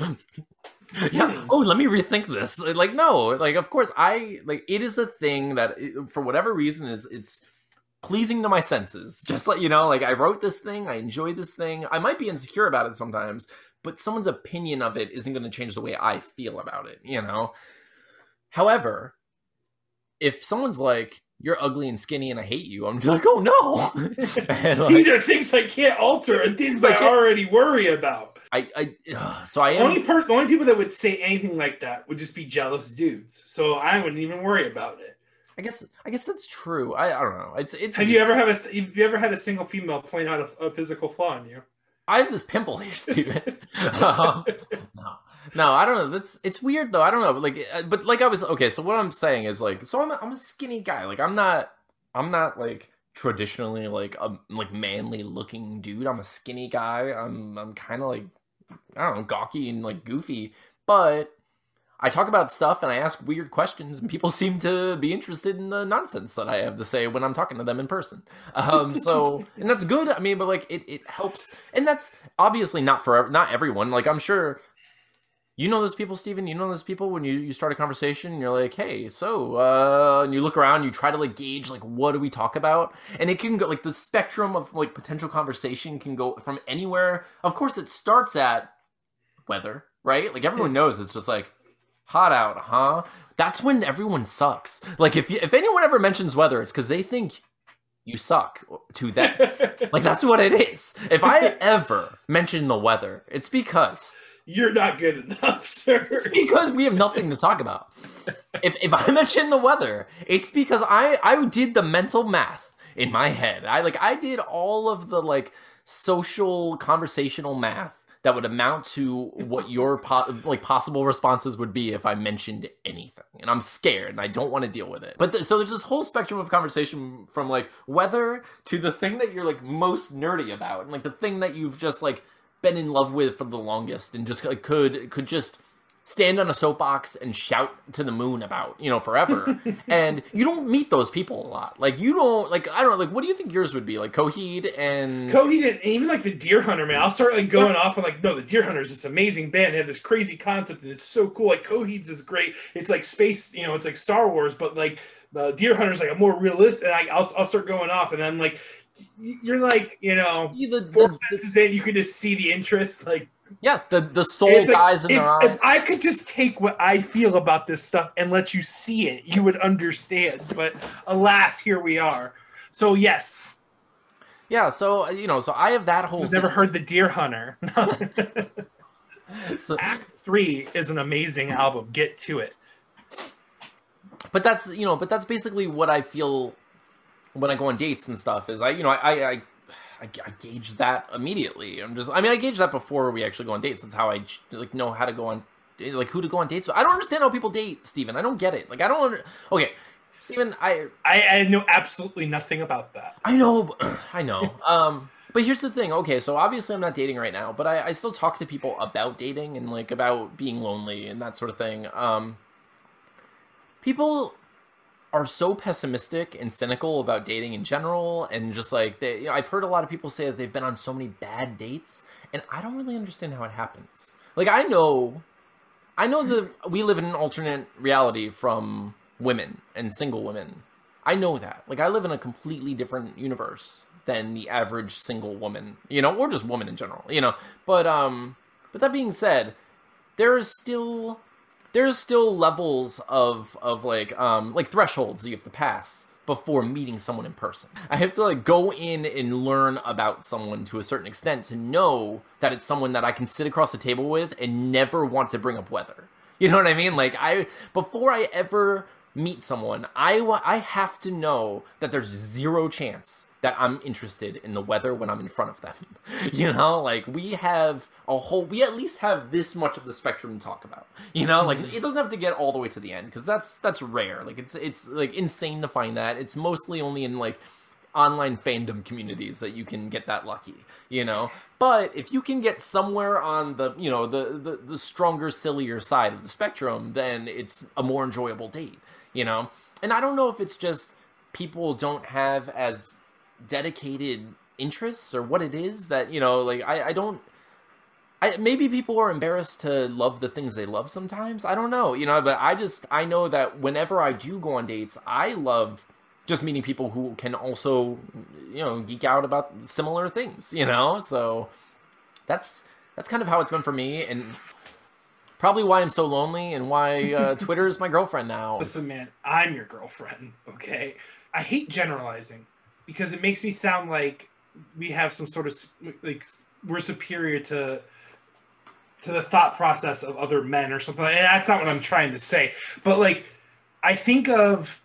yeah. Oh, let me rethink this. Like, no, like, of course, I like it is a thing that, for whatever reason, is it's pleasing to my senses. Just let you know, like I wrote this thing, I enjoy this thing. I might be insecure about it sometimes, but someone's opinion of it isn't going to change the way I feel about it. You know. However, if someone's like, "You're ugly and skinny, and I hate you," I'm like, "Oh no!" Like, These are things I can't alter and things I I already worry about. I, I, ugh, so I am. only, per- the only people that would say anything like that would just be jealous dudes. So I wouldn't even worry about it. I guess, I guess that's true. I, I don't know. It's, it's. Have you ever have a have you ever had a single female point out a, a physical flaw in you? I have this pimple here, Steven. Um, no, no, I don't know. That's it's weird though. I don't know. Like, uh, but like I was okay. So what I'm saying is like, so I'm a, I'm a skinny guy. Like I'm not I'm not like traditionally like a like manly looking dude. I'm a skinny guy. I'm I'm kind of like I don't know gawky and like goofy, but I talk about stuff and I ask weird questions, and people seem to be interested in the nonsense that I have to say when I'm talking to them in person. Um, so, and that's good. I mean, but like it, it helps, and that's obviously not for not everyone. Like I'm sure you know those people, Steven. You know those people when you you start a conversation, and you're like, hey, so, uh, and you look around, you try to like gauge like what do we talk about, and it can go like the spectrum of like potential conversation can go from anywhere. Of course, it starts at weather, right? Like everyone knows it's just like hot out, huh? That's when everyone sucks. Like if you, if anyone ever mentions weather, it's because they think you suck to them. like that's what it is. If I ever mention the weather, it's because you're not good enough, sir. It's because we have nothing to talk about. if if I mention the weather, it's because I I did the mental math in my head. I like I did all of the like social conversational math that would amount to what your po- like possible responses would be if I mentioned anything. And I'm scared and I don't want to deal with it. But so there's this whole spectrum of conversation from like weather to the thing that you're like most nerdy about and like the thing that you've just like been in love with for the longest and just like could could just stand on a soapbox and shout to the moon about, you know, forever. and you don't meet those people a lot. Like you don't like I don't know, like what do you think yours would be? Like Coheed and Coheed and even like the Dear Hunter, man. I'll start like going off and like, no, the Dear Hunter is this amazing band. They have this crazy concept and it's so cool. Like Coheed's is great. It's like space, you know, it's like Star Wars, but like the Dear Hunter is like a more realistic. And I, I'll, I'll start going off, and then like you're like, you know, the, the, in, you can just see the interest. Like yeah, the the soul It's like, dies in if, their eyes. if I could just take what I feel about this stuff and let you see it, you would understand. But alas, here we are. So yes, Yeah, so you know, so I have that whole I've never heard the Dear Hunter. so, Act Three is an amazing album. Get to it. but that's you know, but that's basically what I feel when I go on dates and stuff. Is I you know I I, I I, gauge that immediately. I'm just I mean I gauge that before we actually go on dates. That's how I like know how to go on like who to go on dates with. I don't understand how people date, Steven. I don't get it. Like I don't under, okay. Steven, I I, I know absolutely nothing about that. I know, I know. Um, but here's the thing. Okay, so obviously I'm not dating right now, but I, I still talk to people about dating and like about being lonely and that sort of thing. Um, people are so pessimistic and cynical about dating in general, and just like they, you know, I've heard a lot of people say that they've been on so many bad dates, and I don't really understand how it happens. Like I know, I know that we live in an alternate reality from women and single women. I know that. Like I live in a completely different universe than the average single woman, you know, or just woman in general, you know. But um but that being said, there is still there's still levels of of like um like thresholds you have to pass before meeting someone in person. I have to like go in and learn about someone to a certain extent to know that it's someone that I can sit across the table with and never want to bring up weather. You know what I mean? Like I before I ever meet someone, I wa- I have to know that there's zero chance that I'm interested in the weather when I'm in front of them. You know, like we have a whole we at least have this much of the spectrum to talk about. You know, like mm-hmm. it doesn't have to get all the way to the end because that's that's rare. Like it's it's like insane to find that. It's mostly only in like online fandom communities that you can get that lucky, you know. But if you can get somewhere on the, you know, the the, the stronger, sillier side of the spectrum, then it's a more enjoyable date, you know. And I don't know if it's just people don't have as dedicated interests or what it is that you know, like I I don't. I, maybe people are embarrassed to love the things they love sometimes. I don't know, you know, but I just I know that whenever I do go on dates, I love just meeting people who can also you know geek out about similar things you know so that's that's kind of how it's been for me and probably why i'm so lonely and why uh, twitter is my girlfriend now Listen, man, I'm your girlfriend. Okay, I hate generalizing because it makes me sound like we have some sort of like we're superior to to the thought process of other men or something. And that's not what I'm trying to say. But like, I think of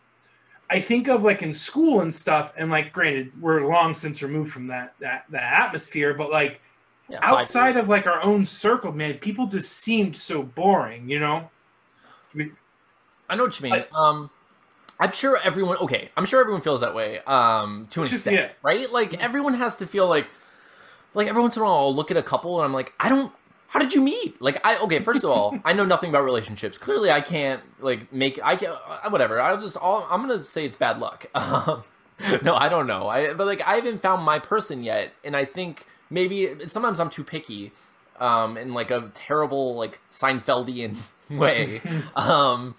I think of like in school and stuff, and like, granted, we're long since removed from that that that atmosphere, but like Yeah, outside of like our own circle, man, people just seemed so boring, you know. I know what you mean. um, I'm sure everyone. Okay, I'm sure everyone feels that way. Um, to an Just- extent, yeah. right? Like everyone has to feel like, like every once in a while, I'll look at a couple and I'm like, I don't. How did you meet? Like, I okay. First of all, I know nothing about relationships. Clearly, I can't like make. I can uh, whatever. I'll just. All, I'm gonna say it's bad luck. Um, no, I don't know. I but like I haven't found my person yet, and I think maybe sometimes I'm too picky, um, in like a terrible like Seinfeldian way. um,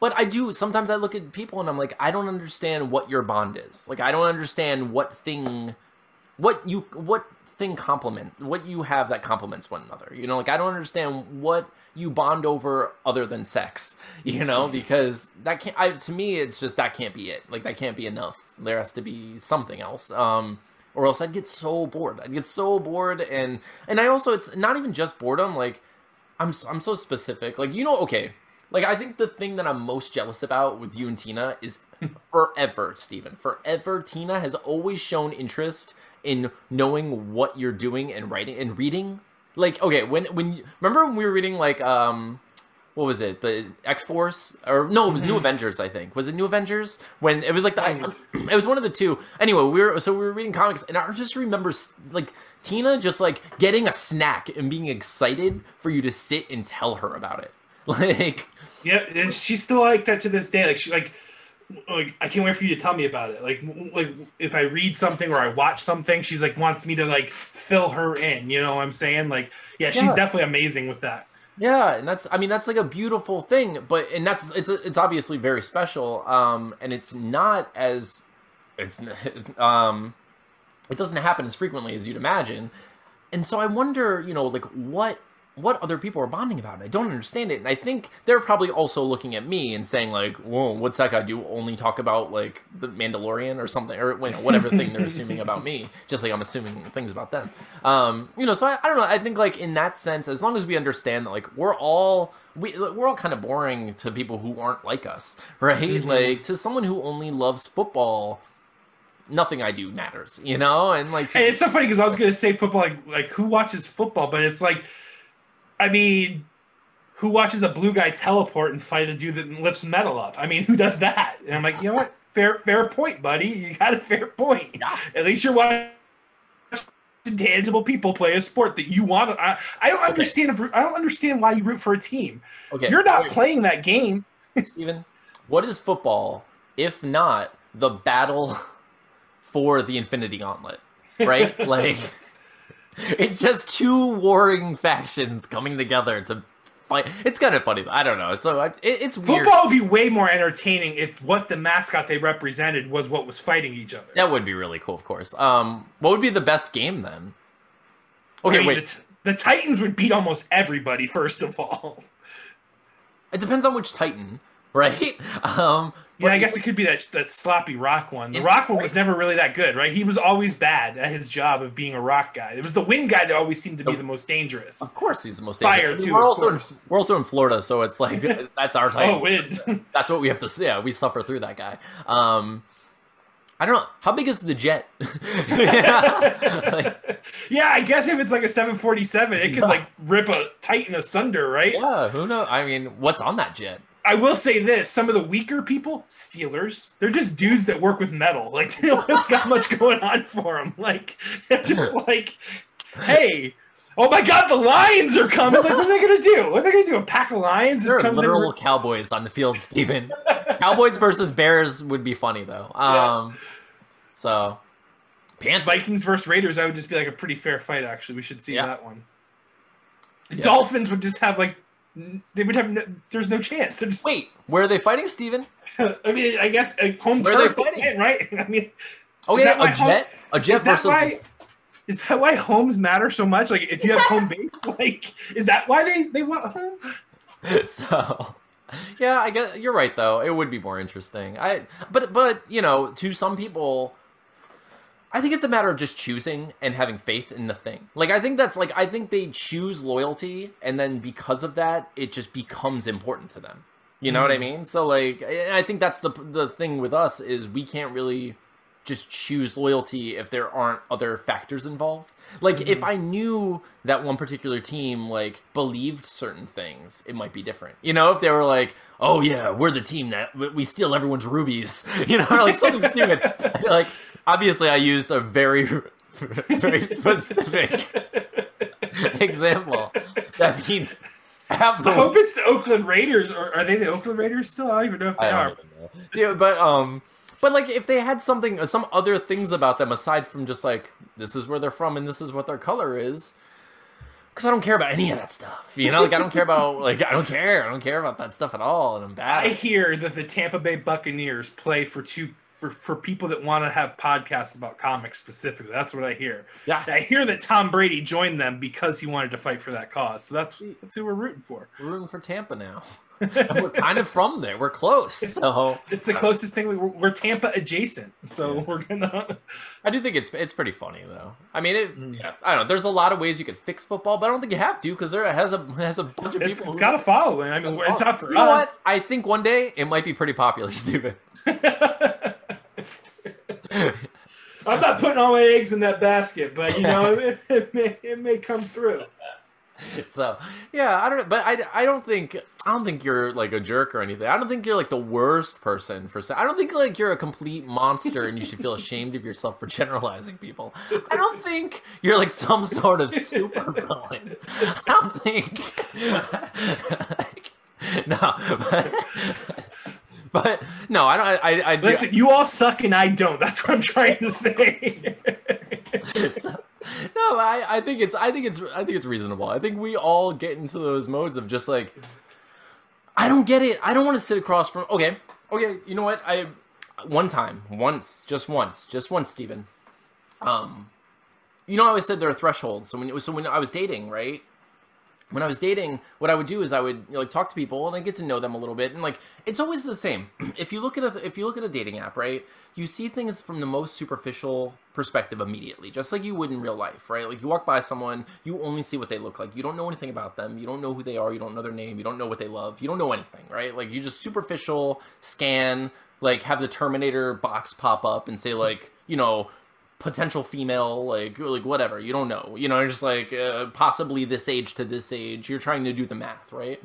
but I do sometimes I look at people and I'm like, I don't understand what your bond is. Like I don't understand what thing what you what thing complement what you have that complements one another. You know, like I don't understand what you bond over other than sex, you know, because that can't I to me it's just that can't be it. Like that can't be enough. There has to be something else. Um or else I'd get so bored. I'd get so bored and and I also it's not even just boredom like I'm I'm so specific. Like you know, okay. Like I think the thing that I'm most jealous about with you and Tina is forever, Stephen. Forever, Tina has always shown interest in knowing what you're doing and writing and reading. Like okay, when when remember when we were reading like um what was it the X Force or no it was New mm-hmm. Avengers I think was it New Avengers when it was like the I, it was one of the two anyway we were so we were reading comics and I just remember like Tina just like getting a snack and being excited for you to sit and tell her about it like Yeah, and she's still like that to this day. Like she like like I can't wait for you to tell me about it. Like like if I read something or I watch something, she's like wants me to like fill her in. You know what I'm saying? Like yeah, she's definitely amazing with that. Yeah, and that's I mean that's like a beautiful thing, but and that's it's it's obviously very special. Um and it's not as it's um it doesn't happen as frequently as you'd imagine. And so I wonder, you know, like what what other people are bonding about. And I don't understand it. And I think they're probably also looking at me and saying like, "Whoa, what's that guy do? Only talk about like the Mandalorian or something, or you know, whatever thing they're assuming about me, just like I'm assuming things about them." Um, you know, so I, I don't know. I think like in that sense, as long as we understand that like we're all we we're all kind of boring to people who aren't like us, right? Like to someone who only loves football. Nothing I do matters, you know, and like And it's so funny because I was gonna say football, like like who watches football, but it's like, I mean, who watches a blue guy teleport and fight a dude that lifts metal up? I mean, who does that? And I'm like, you know what? Fair fair point, buddy. You got a fair point. Yeah. At least you're watching tangible people play a sport that you want. To, I I don't understand if I don't understand why you root for a team. okay, You're not playing that game. Steven, what is football if not the battle for the Infinity Gauntlet? Right? like, it's just two warring factions coming together to fight. It's kind of funny. I don't know. It's so it, it's weird. Football would be way more entertaining if what the mascot they represented was what was fighting each other. That would be really cool, of course. Um, what would be the best game then? Okay, I mean, wait. The, the Titans would beat almost everybody. First of all, It depends on which Titan, right? Um, yeah, I guess it could be that that sloppy Rock one. The Rock one was never really that good, right? He was always bad at his job of being a Rock guy. It was the Wind guy that always seemed to be the most dangerous. Of course, he's the most Fire, dangerous. too, We're also in, we're also in Florida, so it's like that's our Titan. Oh, Wind. That's what we have to see. Yeah, we suffer through that guy. Um, I don't know how big is the jet. Like, yeah, I guess if it's like a 747, it could like rip a Titan asunder, right? yeah, who knows? I mean, what's on that jet? I will say this: some of the weaker people, Steelers, they're just dudes that work with metal. Like they don't really got much going on for them. Like they're just like, hey, oh my God, the Lions are coming! Like what are they gonna do? What are they gonna do? A pack of lions There just are comes literal cowboys on the field, Steven. cowboys versus Bears would be funny though. Um, so Panthers. Vikings versus Raiders. I would just be like a pretty fair fight. Actually, we should see Yeah. that one. Yeah. Dolphins would just have like, they would have. No, there's no chance. Just. Wait, where are they fighting, Steven? I mean, I guess a home Where are they turf, fighting? win, right? I mean, Oh Is yeah, that a jet, a jet is that versus. why? Is that why homes matter so much? Like, if you have home base, like, is that why they they want home? so yeah i guess you're right though it would be more interesting i but but you know to some people i think it's a matter of just choosing and having faith in the thing. Like i think that's like i think they choose loyalty and then because of that it just becomes important to them. You know what i Mm. mean? So like i I think that's the the thing with us is we can't really just choose loyalty if there aren't other factors involved. Like if I knew that one particular team like believed certain things, it might be different. You know, if they were like, "Oh yeah, we're the team that we- steal everyone's rubies," you know, like something stupid. Like obviously, I used a very very specific example. That means I hope it's the Oakland Raiders, or are they the Oakland Raiders still? I don't even know if they I are. don't even know. Dude, but um, but like if they had something, some other things about them aside from just like this is where they're from and this is what their color is, because I don't care about any of that stuff. You know, like I don't care about like I don't care. I don't care about that stuff at all, and I'm bad. I hear that the Tampa Bay Buccaneers play for two for, for people that want to have podcasts about comics specifically. That's what I hear. yeah, I hear that Tom Brady joined them because he wanted to fight for that cause. So that's that's who we're rooting for. we're rooting for Tampa now. We're kind of from there. We're close. So it's the closest thing. We, we're, we're Tampa adjacent, so Yeah. we're gonna. I do think it's it's pretty funny though. I mean, it, Mm. yeah, I don't know. There's a lot of ways you could fix football, but I don't think you have to because there has a has a bunch of people. it's who- got a following. I mean, it's not for You us. I think one day it might be pretty popular, Steven. I'm not putting all my eggs in that basket, but you know, it, it may it may come through. so yeah, I don't know, but I, I don't think I don't think you're like a jerk or anything. I don't think you're like the worst person for. I don't think like you're a complete monster and you should feel ashamed of yourself for generalizing people. I don't think you're like some sort of super villain. I don't think. like, no, but, but no, I don't. I I, I do. Listen, you all suck and I don't. That's what I'm trying to say. So- no, I, I think it's I think it's I think it's reasonable. I think we all get into those modes of just like I don't get it. I don't want to sit across from okay, okay, you know what? I one time, once, just once, just once, Steven. Um you know I always said there are thresholds. So when so when I was dating, right? When I was dating, what I would do is I would you know, like talk to people and I get to know them a little bit, and like it's always the same. If you look at a if you look at a dating app, right, you see things from the most superficial perspective immediately, just like you would in real life, right? Like you walk by someone, you only see what they look like. You don't know anything about them. You don't know who they are. You don't know their name. You don't know what they love. You don't know anything, right? Like you just superficial scan, like have the Terminator box pop up and say like, you know, potential female, like like whatever. You don't know. You know, you're just like uh, possibly this age to this age. You're trying to do the math, right?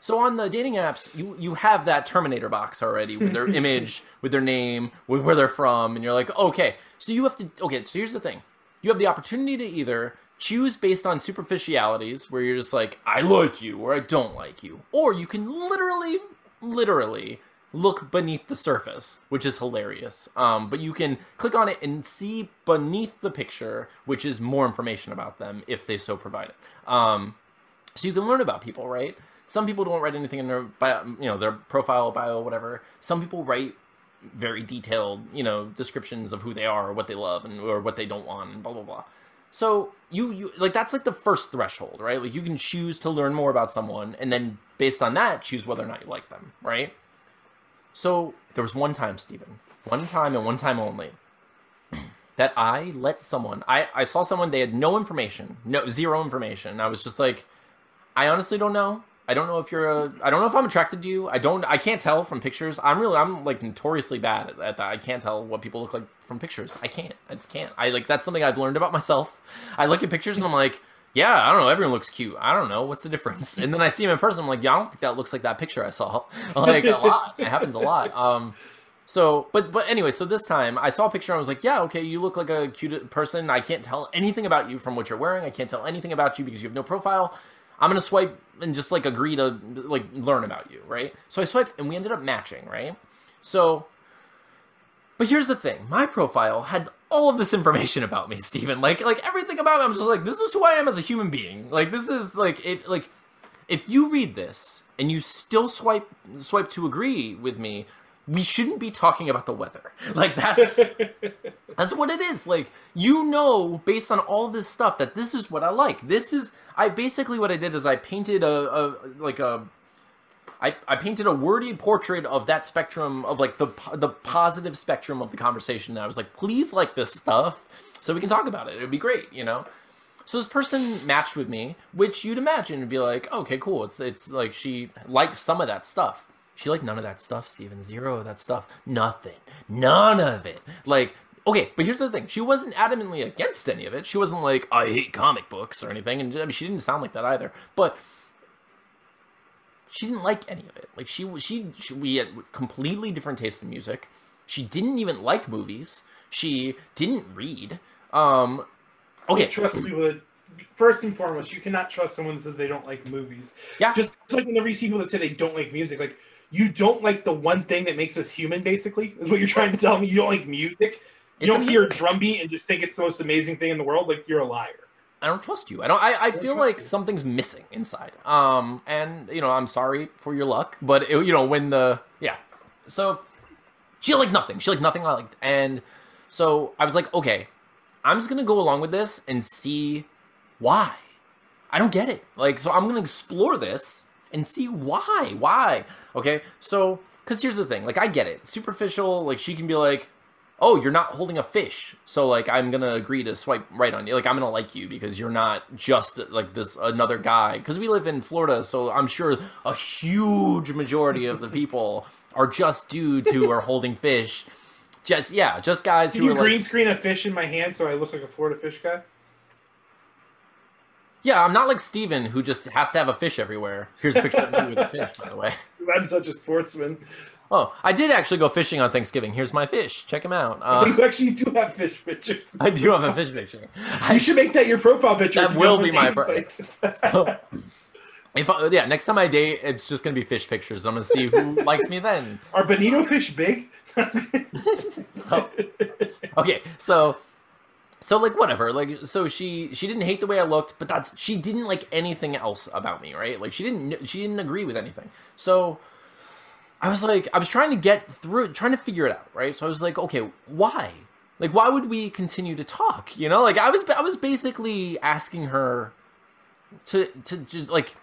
So on the dating apps, you you have that Terminator box already with their image, with their name, with where they're from, and you're like, okay, so you have to okay. So here's the thing: you have the opportunity to either choose based on superficialities, where you're just like, I like you or I don't like you, or you can literally, literally look beneath the surface, which is hilarious. Um, but you can click on it and see beneath the picture, which is more information about them if they so provide it. Um, so you can learn about people, right? Some people don't write anything in their bio, you know, their profile, bio, whatever. Some people write very detailed, you know, descriptions of who they are, or what they love, and or what they don't want, and blah blah blah. So you you like that's like the first threshold, right? Like you can choose to learn more about someone, and then based on that, choose whether or not you like them, right? So there was one time, Stephen, one time and one time only, that I let someone. I I saw someone they had no information, no zero information. I was just like, I honestly don't know. I don't know if you're a. I don't know if I'm attracted to you. I don't. I can't tell from pictures. I'm really. I'm like notoriously bad at, at that. I can't tell what people look like from pictures. I can't. I just can't. I like that's something I've learned about myself. I look at pictures and I'm like, yeah, I don't know. Everyone looks cute. I don't know what's the difference. And then I see him in person. I'm like, yeah, I don't think that looks like that picture I saw. Like a lot. It happens a lot. Um. So, but but anyway, so this time I saw a picture and I was like, yeah, okay, you look like a cute person. I can't tell anything about you from what you're wearing. I can't tell anything about you because you have no profile. I'm gonna swipe and just like agree to like learn about you, right? So I swiped and we ended up matching, right? So, but here's the thing: my profile had all of this information about me, Steven. Like like everything about me. I'm just like, this is who I am as a human being. Like this is like if like if you read this and you still swipe swipe to agree with me, we shouldn't be talking about the weather. Like that's that's what it is. Like you know, based on all this stuff, that this is what I like. This is I basically what I did is I painted a, a like a I, I painted a wordy portrait of that spectrum of like the the positive spectrum of the conversation. And I was like, please like this stuff so we can talk about it. It'd be great, you know. So this person matched with me, which you'd imagine would be like, okay, cool. It's it's like she likes some of that stuff. She liked none of that stuff, Steven. Zero of that stuff. Nothing. None of it. Like, okay, but here's the thing. She wasn't adamantly against any of it. She wasn't like, I hate comic books or anything. And I mean, she didn't sound like that either. But she didn't like any of it. Like she she, she we had completely different tastes in music. She didn't even like movies. She didn't read. Um okay. Trust me with first and foremost, you cannot trust someone that says they don't like movies. Yeah. Just like whenever you see people that say they don't like music, like you don't like the one thing that makes us human, basically, is what you're trying to tell me. You don't like music. You It's don't hear a drum beat and just think it's the most amazing thing in the world. Like you're a liar. I don't trust you. I don't. I, I don't feel like you. something's missing inside. Um, and you know, I'm sorry for your luck, but it, you know, when the yeah, so she liked nothing. She liked nothing I liked, and so I was like, okay, I'm just gonna go along with this and see why. I don't get it. Like, so I'm gonna explore this and see why. Why? Okay, so because here's the thing, like I get it, superficial. Like she can be like, oh, you're not holding a fish, so like I'm gonna agree to swipe right on you. Like I'm gonna like you because you're not just like this another guy. Because we live in Florida, so I'm sure a huge majority of the people are just dudes who are holding fish. Just yeah, just guys Can who you are green like, screen a fish in my hand so I look like a Florida fish guy? Yeah, I'm not like Steven who just has to have a fish everywhere. Here's a picture of me with a fish, by the way. I'm such a sportsman. Oh, I did actually go fishing on Thanksgiving. Here's my fish. Check him out. Uh, you actually do have fish pictures. I do have a fish picture. You I, should make that your profile picture. That will be my dating pro- if I, yeah, next time I date, it's just gonna be fish pictures. I'm gonna see who likes me then. Are bonito fish big? So, okay, so so like whatever, like so she she didn't hate the way I looked, but that's she didn't like anything else about me, right? Like she didn't she didn't agree with anything. So I was like I was trying to get through trying to figure it out, right? So I was like, okay, why? Like why would we continue to talk? You know, like I was I was basically asking her to to just like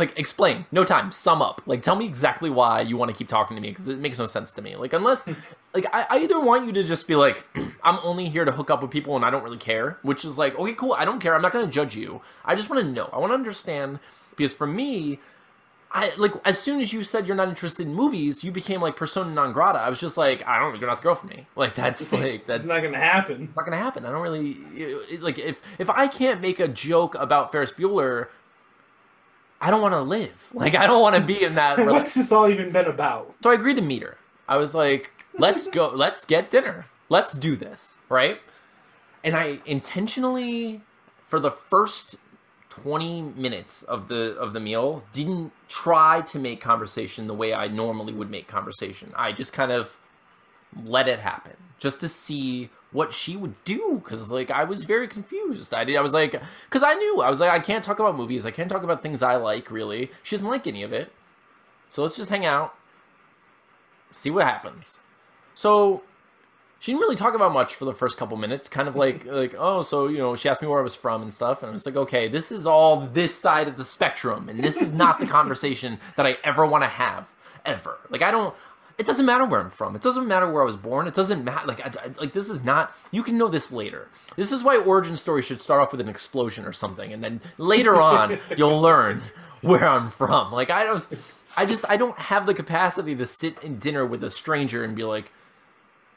like explain no time sum up like tell me exactly why you want to keep talking to me because it makes no sense to me like unless like I, I either want you to just be like i'm only here to hook up with people and i don't really care which is like okay cool i don't care i'm not going to judge you i just want to know i want to understand because for me I like as soon as you said you're not interested in movies, you became like persona non grata. I was just like, I don't, you're not the girl for me. Like that's like that's That's not gonna happen. not gonna happen. I don't really like if if I can't make a joke about Ferris Bueller, I don't want to live. Like I don't want to be in that. What's this all even been about? so I agreed to meet her. I was like, let's go. Let's get dinner. Let's do this, right? And I intentionally, for the first twenty minutes of the of the meal, didn't try to make conversation the way I normally would make conversation. I just kind of let it happen just to see what she would do because like i was very confused. I did i was like because i knew i was like i can't talk about movies i can't talk about things i like really. She doesn't like any of it. So let's just hang out see what happens so she didn't really talk about much for the first couple minutes kind of like like oh so you know she asked me where i was from and stuff and i was like okay this is all this side of the spectrum and this is not the conversation that i ever want to have ever. Like i don't it doesn't matter where i'm from it doesn't matter where i was born it doesn't matter like I, I- like this is not you can know this later this is why origin story should start off with an explosion or something and then later on you'll learn where i'm from like i don't i just i don't have the capacity to sit in dinner with a stranger and be like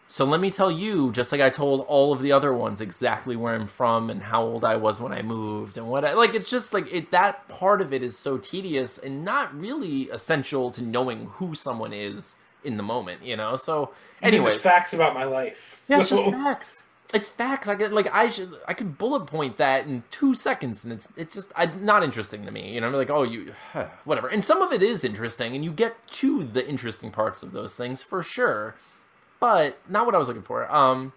so let me tell you, just like I told all of the other ones, exactly where I'm from and how old I was when I moved and what I like. It's just like it. That part of it is so tedious and not really essential to knowing who someone is in the moment. You know. So anyway, facts about my life. yeah, it's just facts. It's facts. I could like I should I could bullet point that in two seconds, and it's it's just I, not interesting to me. You know, I'm like, oh, you whatever. And some of it is interesting, and you get to the interesting parts of those things for sure, but not what I was looking for. Um,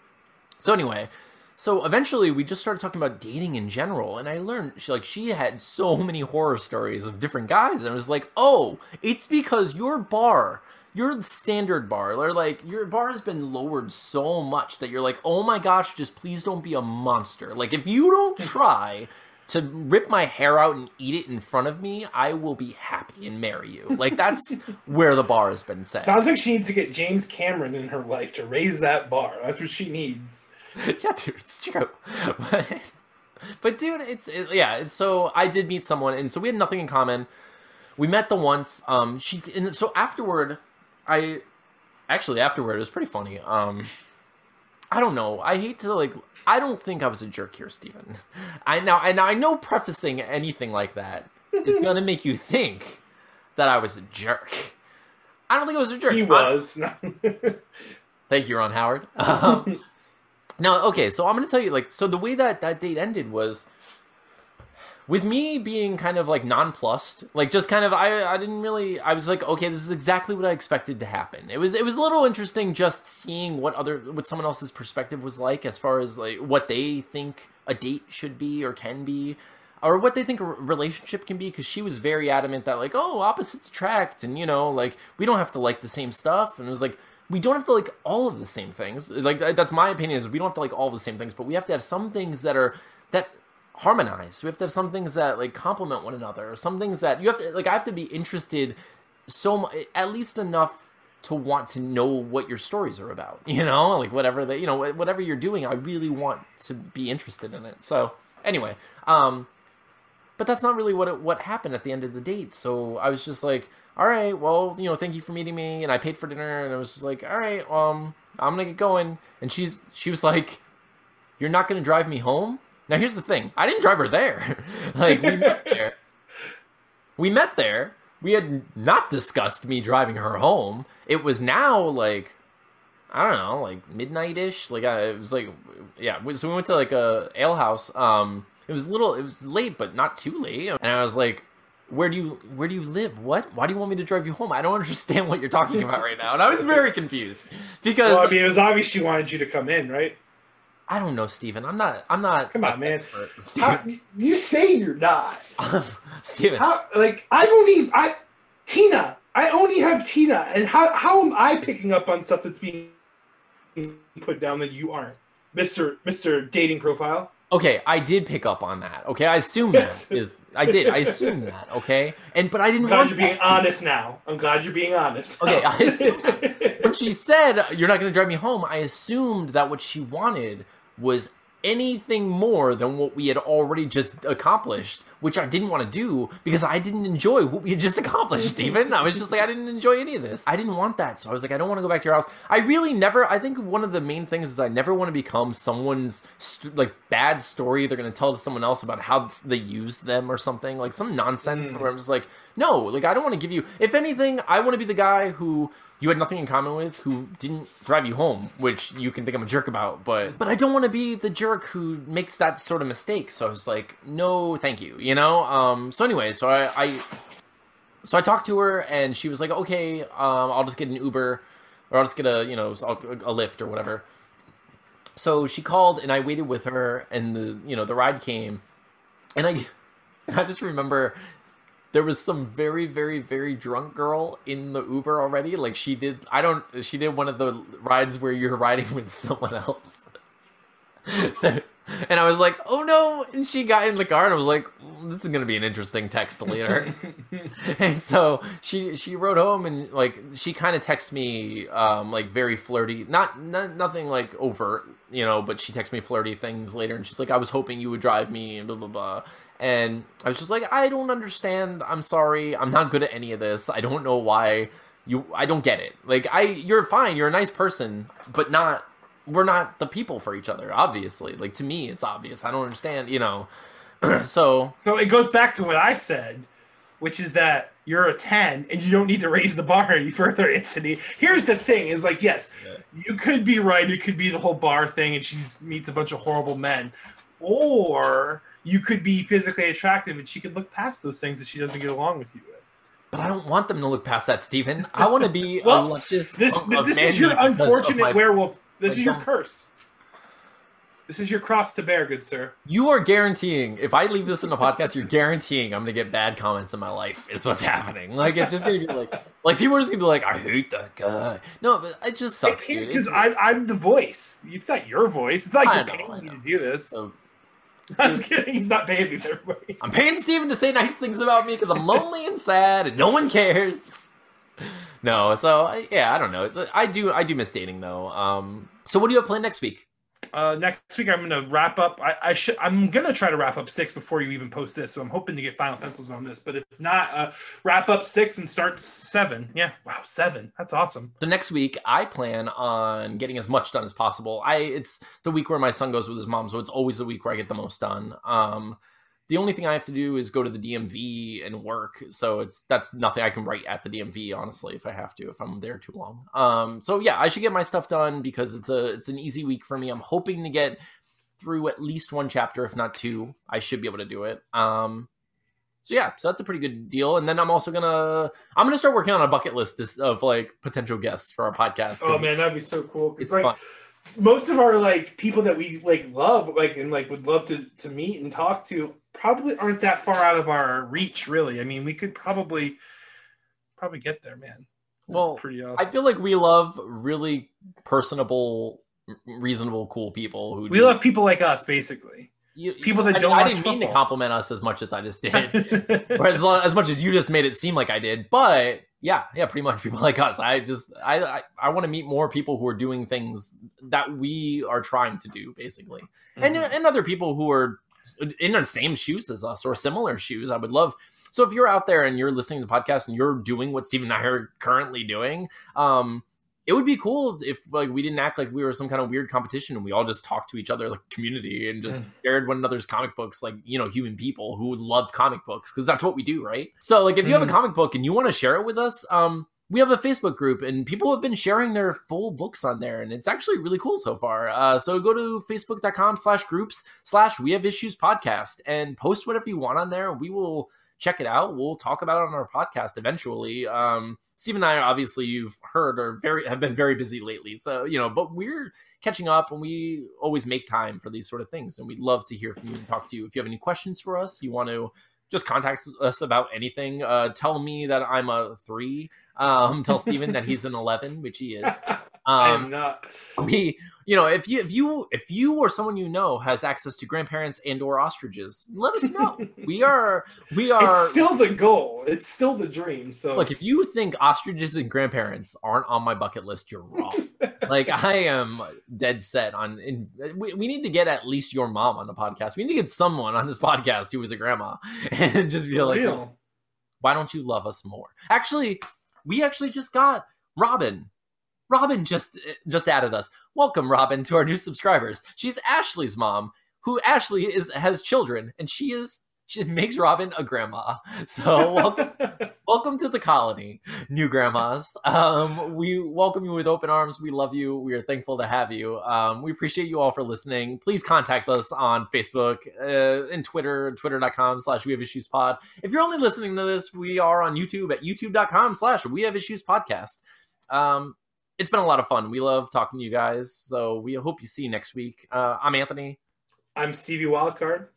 so anyway, so eventually we just started talking about dating in general, and I learned she like she had so many horror stories of different guys, and I was like, oh, it's because your bar, your standard bar, or like your bar has been lowered so much that you're like, oh my gosh, just please don't be a monster. Like if you don't try. To rip my hair out and eat it in front of me, I will be happy and marry you. Like that's where the bar has been set. Sounds like she needs to get James Cameron in her life to raise that bar. That's what she needs. yeah, dude, it's true. But, but dude, it's it, yeah. So I did meet someone, and so we had nothing in common. We met the once. Um, she and so afterward, I actually afterward it was pretty funny. Um, I don't know. I hate to like. I don't think I was a jerk here, Steven. I now and I know prefacing anything like that is gonna make you think that I was a jerk. I don't think I was a jerk. He was. Thank you, Ron Howard. Um, now, okay, so I'm going to tell you, like, so the way that that date ended was with me being kind of like nonplussed, like just kind of, I, I didn't really, I was like, okay, this is exactly what I expected to happen. It was, it was a little interesting just seeing what other, what someone else's perspective was like as far as like what they think a date should be or can be. Or what they think a relationship can be, because she was very adamant that like, oh, opposites attract, and you know, like we don't have to like the same stuff, and it was like, we don't have to like all of the same things. Like that's my opinion is we don't have to like all the same things, but we have to have some things that are that harmonize. We have to have some things that like complement one another. or Some things that you have to like. I have to be interested so much, at least enough to want to know what your stories are about. You know, like whatever that you know, whatever you're doing, I really want to be interested in it. So anyway, um, but that's not really what it, what happened at the end of the date. So I was just like, all right, well, you know, thank you for meeting me, and I paid for dinner, and I was like, all right, um, I'm gonna get going. And she's she was like, you're not gonna drive me home. Now here's the thing, I didn't drive her there. like we met there, we met there. We had not discussed me driving her home. It was now like I don't know, like midnight ish. Like I, it was like, yeah. So we went to like a ale house. Um, it was a little, it was late, but not too late. And I was like, "Where do you, where do you live? What? Why do you want me to drive you home? I don't understand what you're talking about right now." And I was very confused because Well, I mean, it was obvious she wanted you to come in, right? I don't know, Steven. I'm not. I'm not. Come on, man. How, you say you're not. Steven. How like I only I Tina. I only have Tina, and how how am I picking up on stuff that's being put down that you aren't, Mister Mister Dating Profile? Okay, I did pick up on that. Okay, I assume that is. I did. I assume that. Okay, and but I didn't I'm glad want you're being that. honest now. I'm glad you're being honest. Okay. I assume when she said you're not going to drive me home, I assumed that what she wanted was anything more than what we had already just accomplished, which I didn't want to do because I didn't enjoy what we had just accomplished, Stephen. I was just like, I didn't enjoy any of this. I didn't want that. So I was like, I don't want to go back to your house. I really never, I think one of the main things is I never want to become someone's st- like bad story they're going to tell to someone else about how they used them or something, like some nonsense Mm. where I'm just like, no, like I don't want to give you, if anything, I want to be the guy who you had nothing in common with who didn't drive you home, which you can think I'm a jerk about, but but I don't want to be the jerk who makes that sort of mistake. So I was like, no, thank you, you know. Um. So anyway, so I, I so I talked to her and she was like, okay, um, I'll just get an Uber or I'll just get a you know a, Lyft or whatever. So she called and I waited with her and the you know the ride came, and I I just remember there was some very very very drunk girl in the uber already like she did i don't she did one of the rides where you're riding with someone else so and i was like oh no. And she got in the car and i was like "Mm, this is gonna be an interesting text later. And so she she rode home and like she kind of texted me um like very flirty not, not nothing like overt you know but she texted me flirty things later and she's like i was hoping you would drive me and blah blah blah. And i was just like i don't understand. I'm sorry. I'm not good at any of this. I don't know why you i don't get it. Like i you're fine. You're a nice person but not we're not the people for each other obviously like to me it's obvious i don't understand you know so So it goes back to what I said, which is that you're a 10 and you don't need to raise the bar any further, Anthony. Here's the thing is like, yes, Yeah. you could be right. It could be the whole bar thing and she meets a bunch of horrible men. Or you could be physically attractive and she could look past those things that she doesn't get along with you with. But I don't want them to look past that, Stephen. I want to be Well, a luscious. This hunk this is your man meat because of unfortunate my- werewolf. This my is your dumb- curse. This is your cross to bear, good sir. You are guaranteeing. If I leave this in the podcast, you're guaranteeing I'm gonna get bad comments in my life. Is what's happening. Like it's just gonna be like, like people are just gonna be like, I hate that guy. No, but it just sucks, dude. Because I'm the voice. It's not your voice. It's not I like know, you're I paying me to do this. so I'm just kidding. He's not paying me, everybody. I'm paying Steven to say nice things about me because I'm lonely and sad and no one cares. No, so yeah, I don't know. I do, I do miss dating though. Um, so what do you have planned next week? Uh, next week I'm gonna wrap up. I, I should. I'm gonna try to wrap up six before you even post this. So I'm hoping to get final pencils on this. But if not, uh, wrap up six and start seven. Yeah. Wow, seven. That's awesome. So next week, I plan on getting as much done as possible. I it's the week where my son goes with his mom, so it's always the week where I get the most done. Um, the only thing I have to do is go to the DMV and work, so it's that's nothing I can write at the DMV honestly if I have to if I'm there too long. Um, so yeah, I should get my stuff done because it's a it's an easy week for me. I'm hoping to get through at least one chapter, if not two. I should be able to do it. Um, so yeah, so that's a pretty good deal. And then I'm also gonna I'm gonna start working on a bucket list this, of like potential guests for our podcast. Oh man, that'd be so cool. it's like fun. most of our like people that we like love, like and like would love to to meet and talk to, probably aren't that far out of our reach. Really, I mean, we could probably probably get there, man. Well, pretty awesome. I feel like we love really personable, reasonable, cool people who we do- love people like us, basically. you, People that I, don't I watch didn't mean to compliment us as much as I just did, or as, as much as you just made it seem like I did. But yeah, yeah, pretty much people like us. I just I I, I want to meet more people who are doing things that we are trying to do, basically, and Mhm. and other people who are in the same shoes as us or similar shoes. I would love. So if you're out there and you're listening to the podcast and you're doing what Steve and I are currently doing, um, it would be cool if like we didn't act like we were some kind of weird competition and we all just talked to each other like community and just Mm. shared one another's comic books like you know human people who would love comic books because that's what we do right so like if you have a Mhm. comic book and you want to share it with us um we have a facebook group and people have been sharing their full books on there and it's actually really cool so far. Uh, so go to facebook.com slash groups slash we have issues podcast and post whatever you want on there. We will check it out. We'll talk about it on our podcast eventually. Um steve and i obviously you've heard are very have been very busy lately. So you know but we're catching up and we always make time for these sort of things and we'd love to hear from you and talk to you. If you have any questions for us you want to just contact us about anything. Uh tell me that i'm a three. Um tell steven that he's an 11 which he is. I um am not. we you know if you if you if you or someone you know has access to grandparents and or ostriches let us know we are we are It's still the goal. It's still the dream. So Look, if you think ostriches and grandparents aren't on my bucket list, you're wrong. like I am dead set on. In, we, we need to get at least your mom on the podcast. We need to get someone on this podcast who is a grandma and just be For like, real. why don't you love us more? Actually, we actually just got Robin. Robin just just added us. Welcome, Robin, to our new subscribers. She's Ashley's mom, who Ashley is has children, and she is she makes Robin a grandma. So welcome welcome to the colony, new grandmas. Um, we welcome you with open arms. We love you. We are thankful to have you. Um, we appreciate you all for listening. Please contact us on Facebook uh, and Twitter, twitter.com slash we have issues pod. If you're only listening to this, we are on YouTube at youtube.com slash we have issues podcast. Um, it's been a lot of fun. We love talking to you guys. So we hope you see you next week. Uh, I'm Anthony, I'm Stevie Wildcard.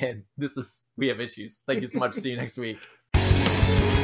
and this is We Have Issues. Thank you so much. see you next week.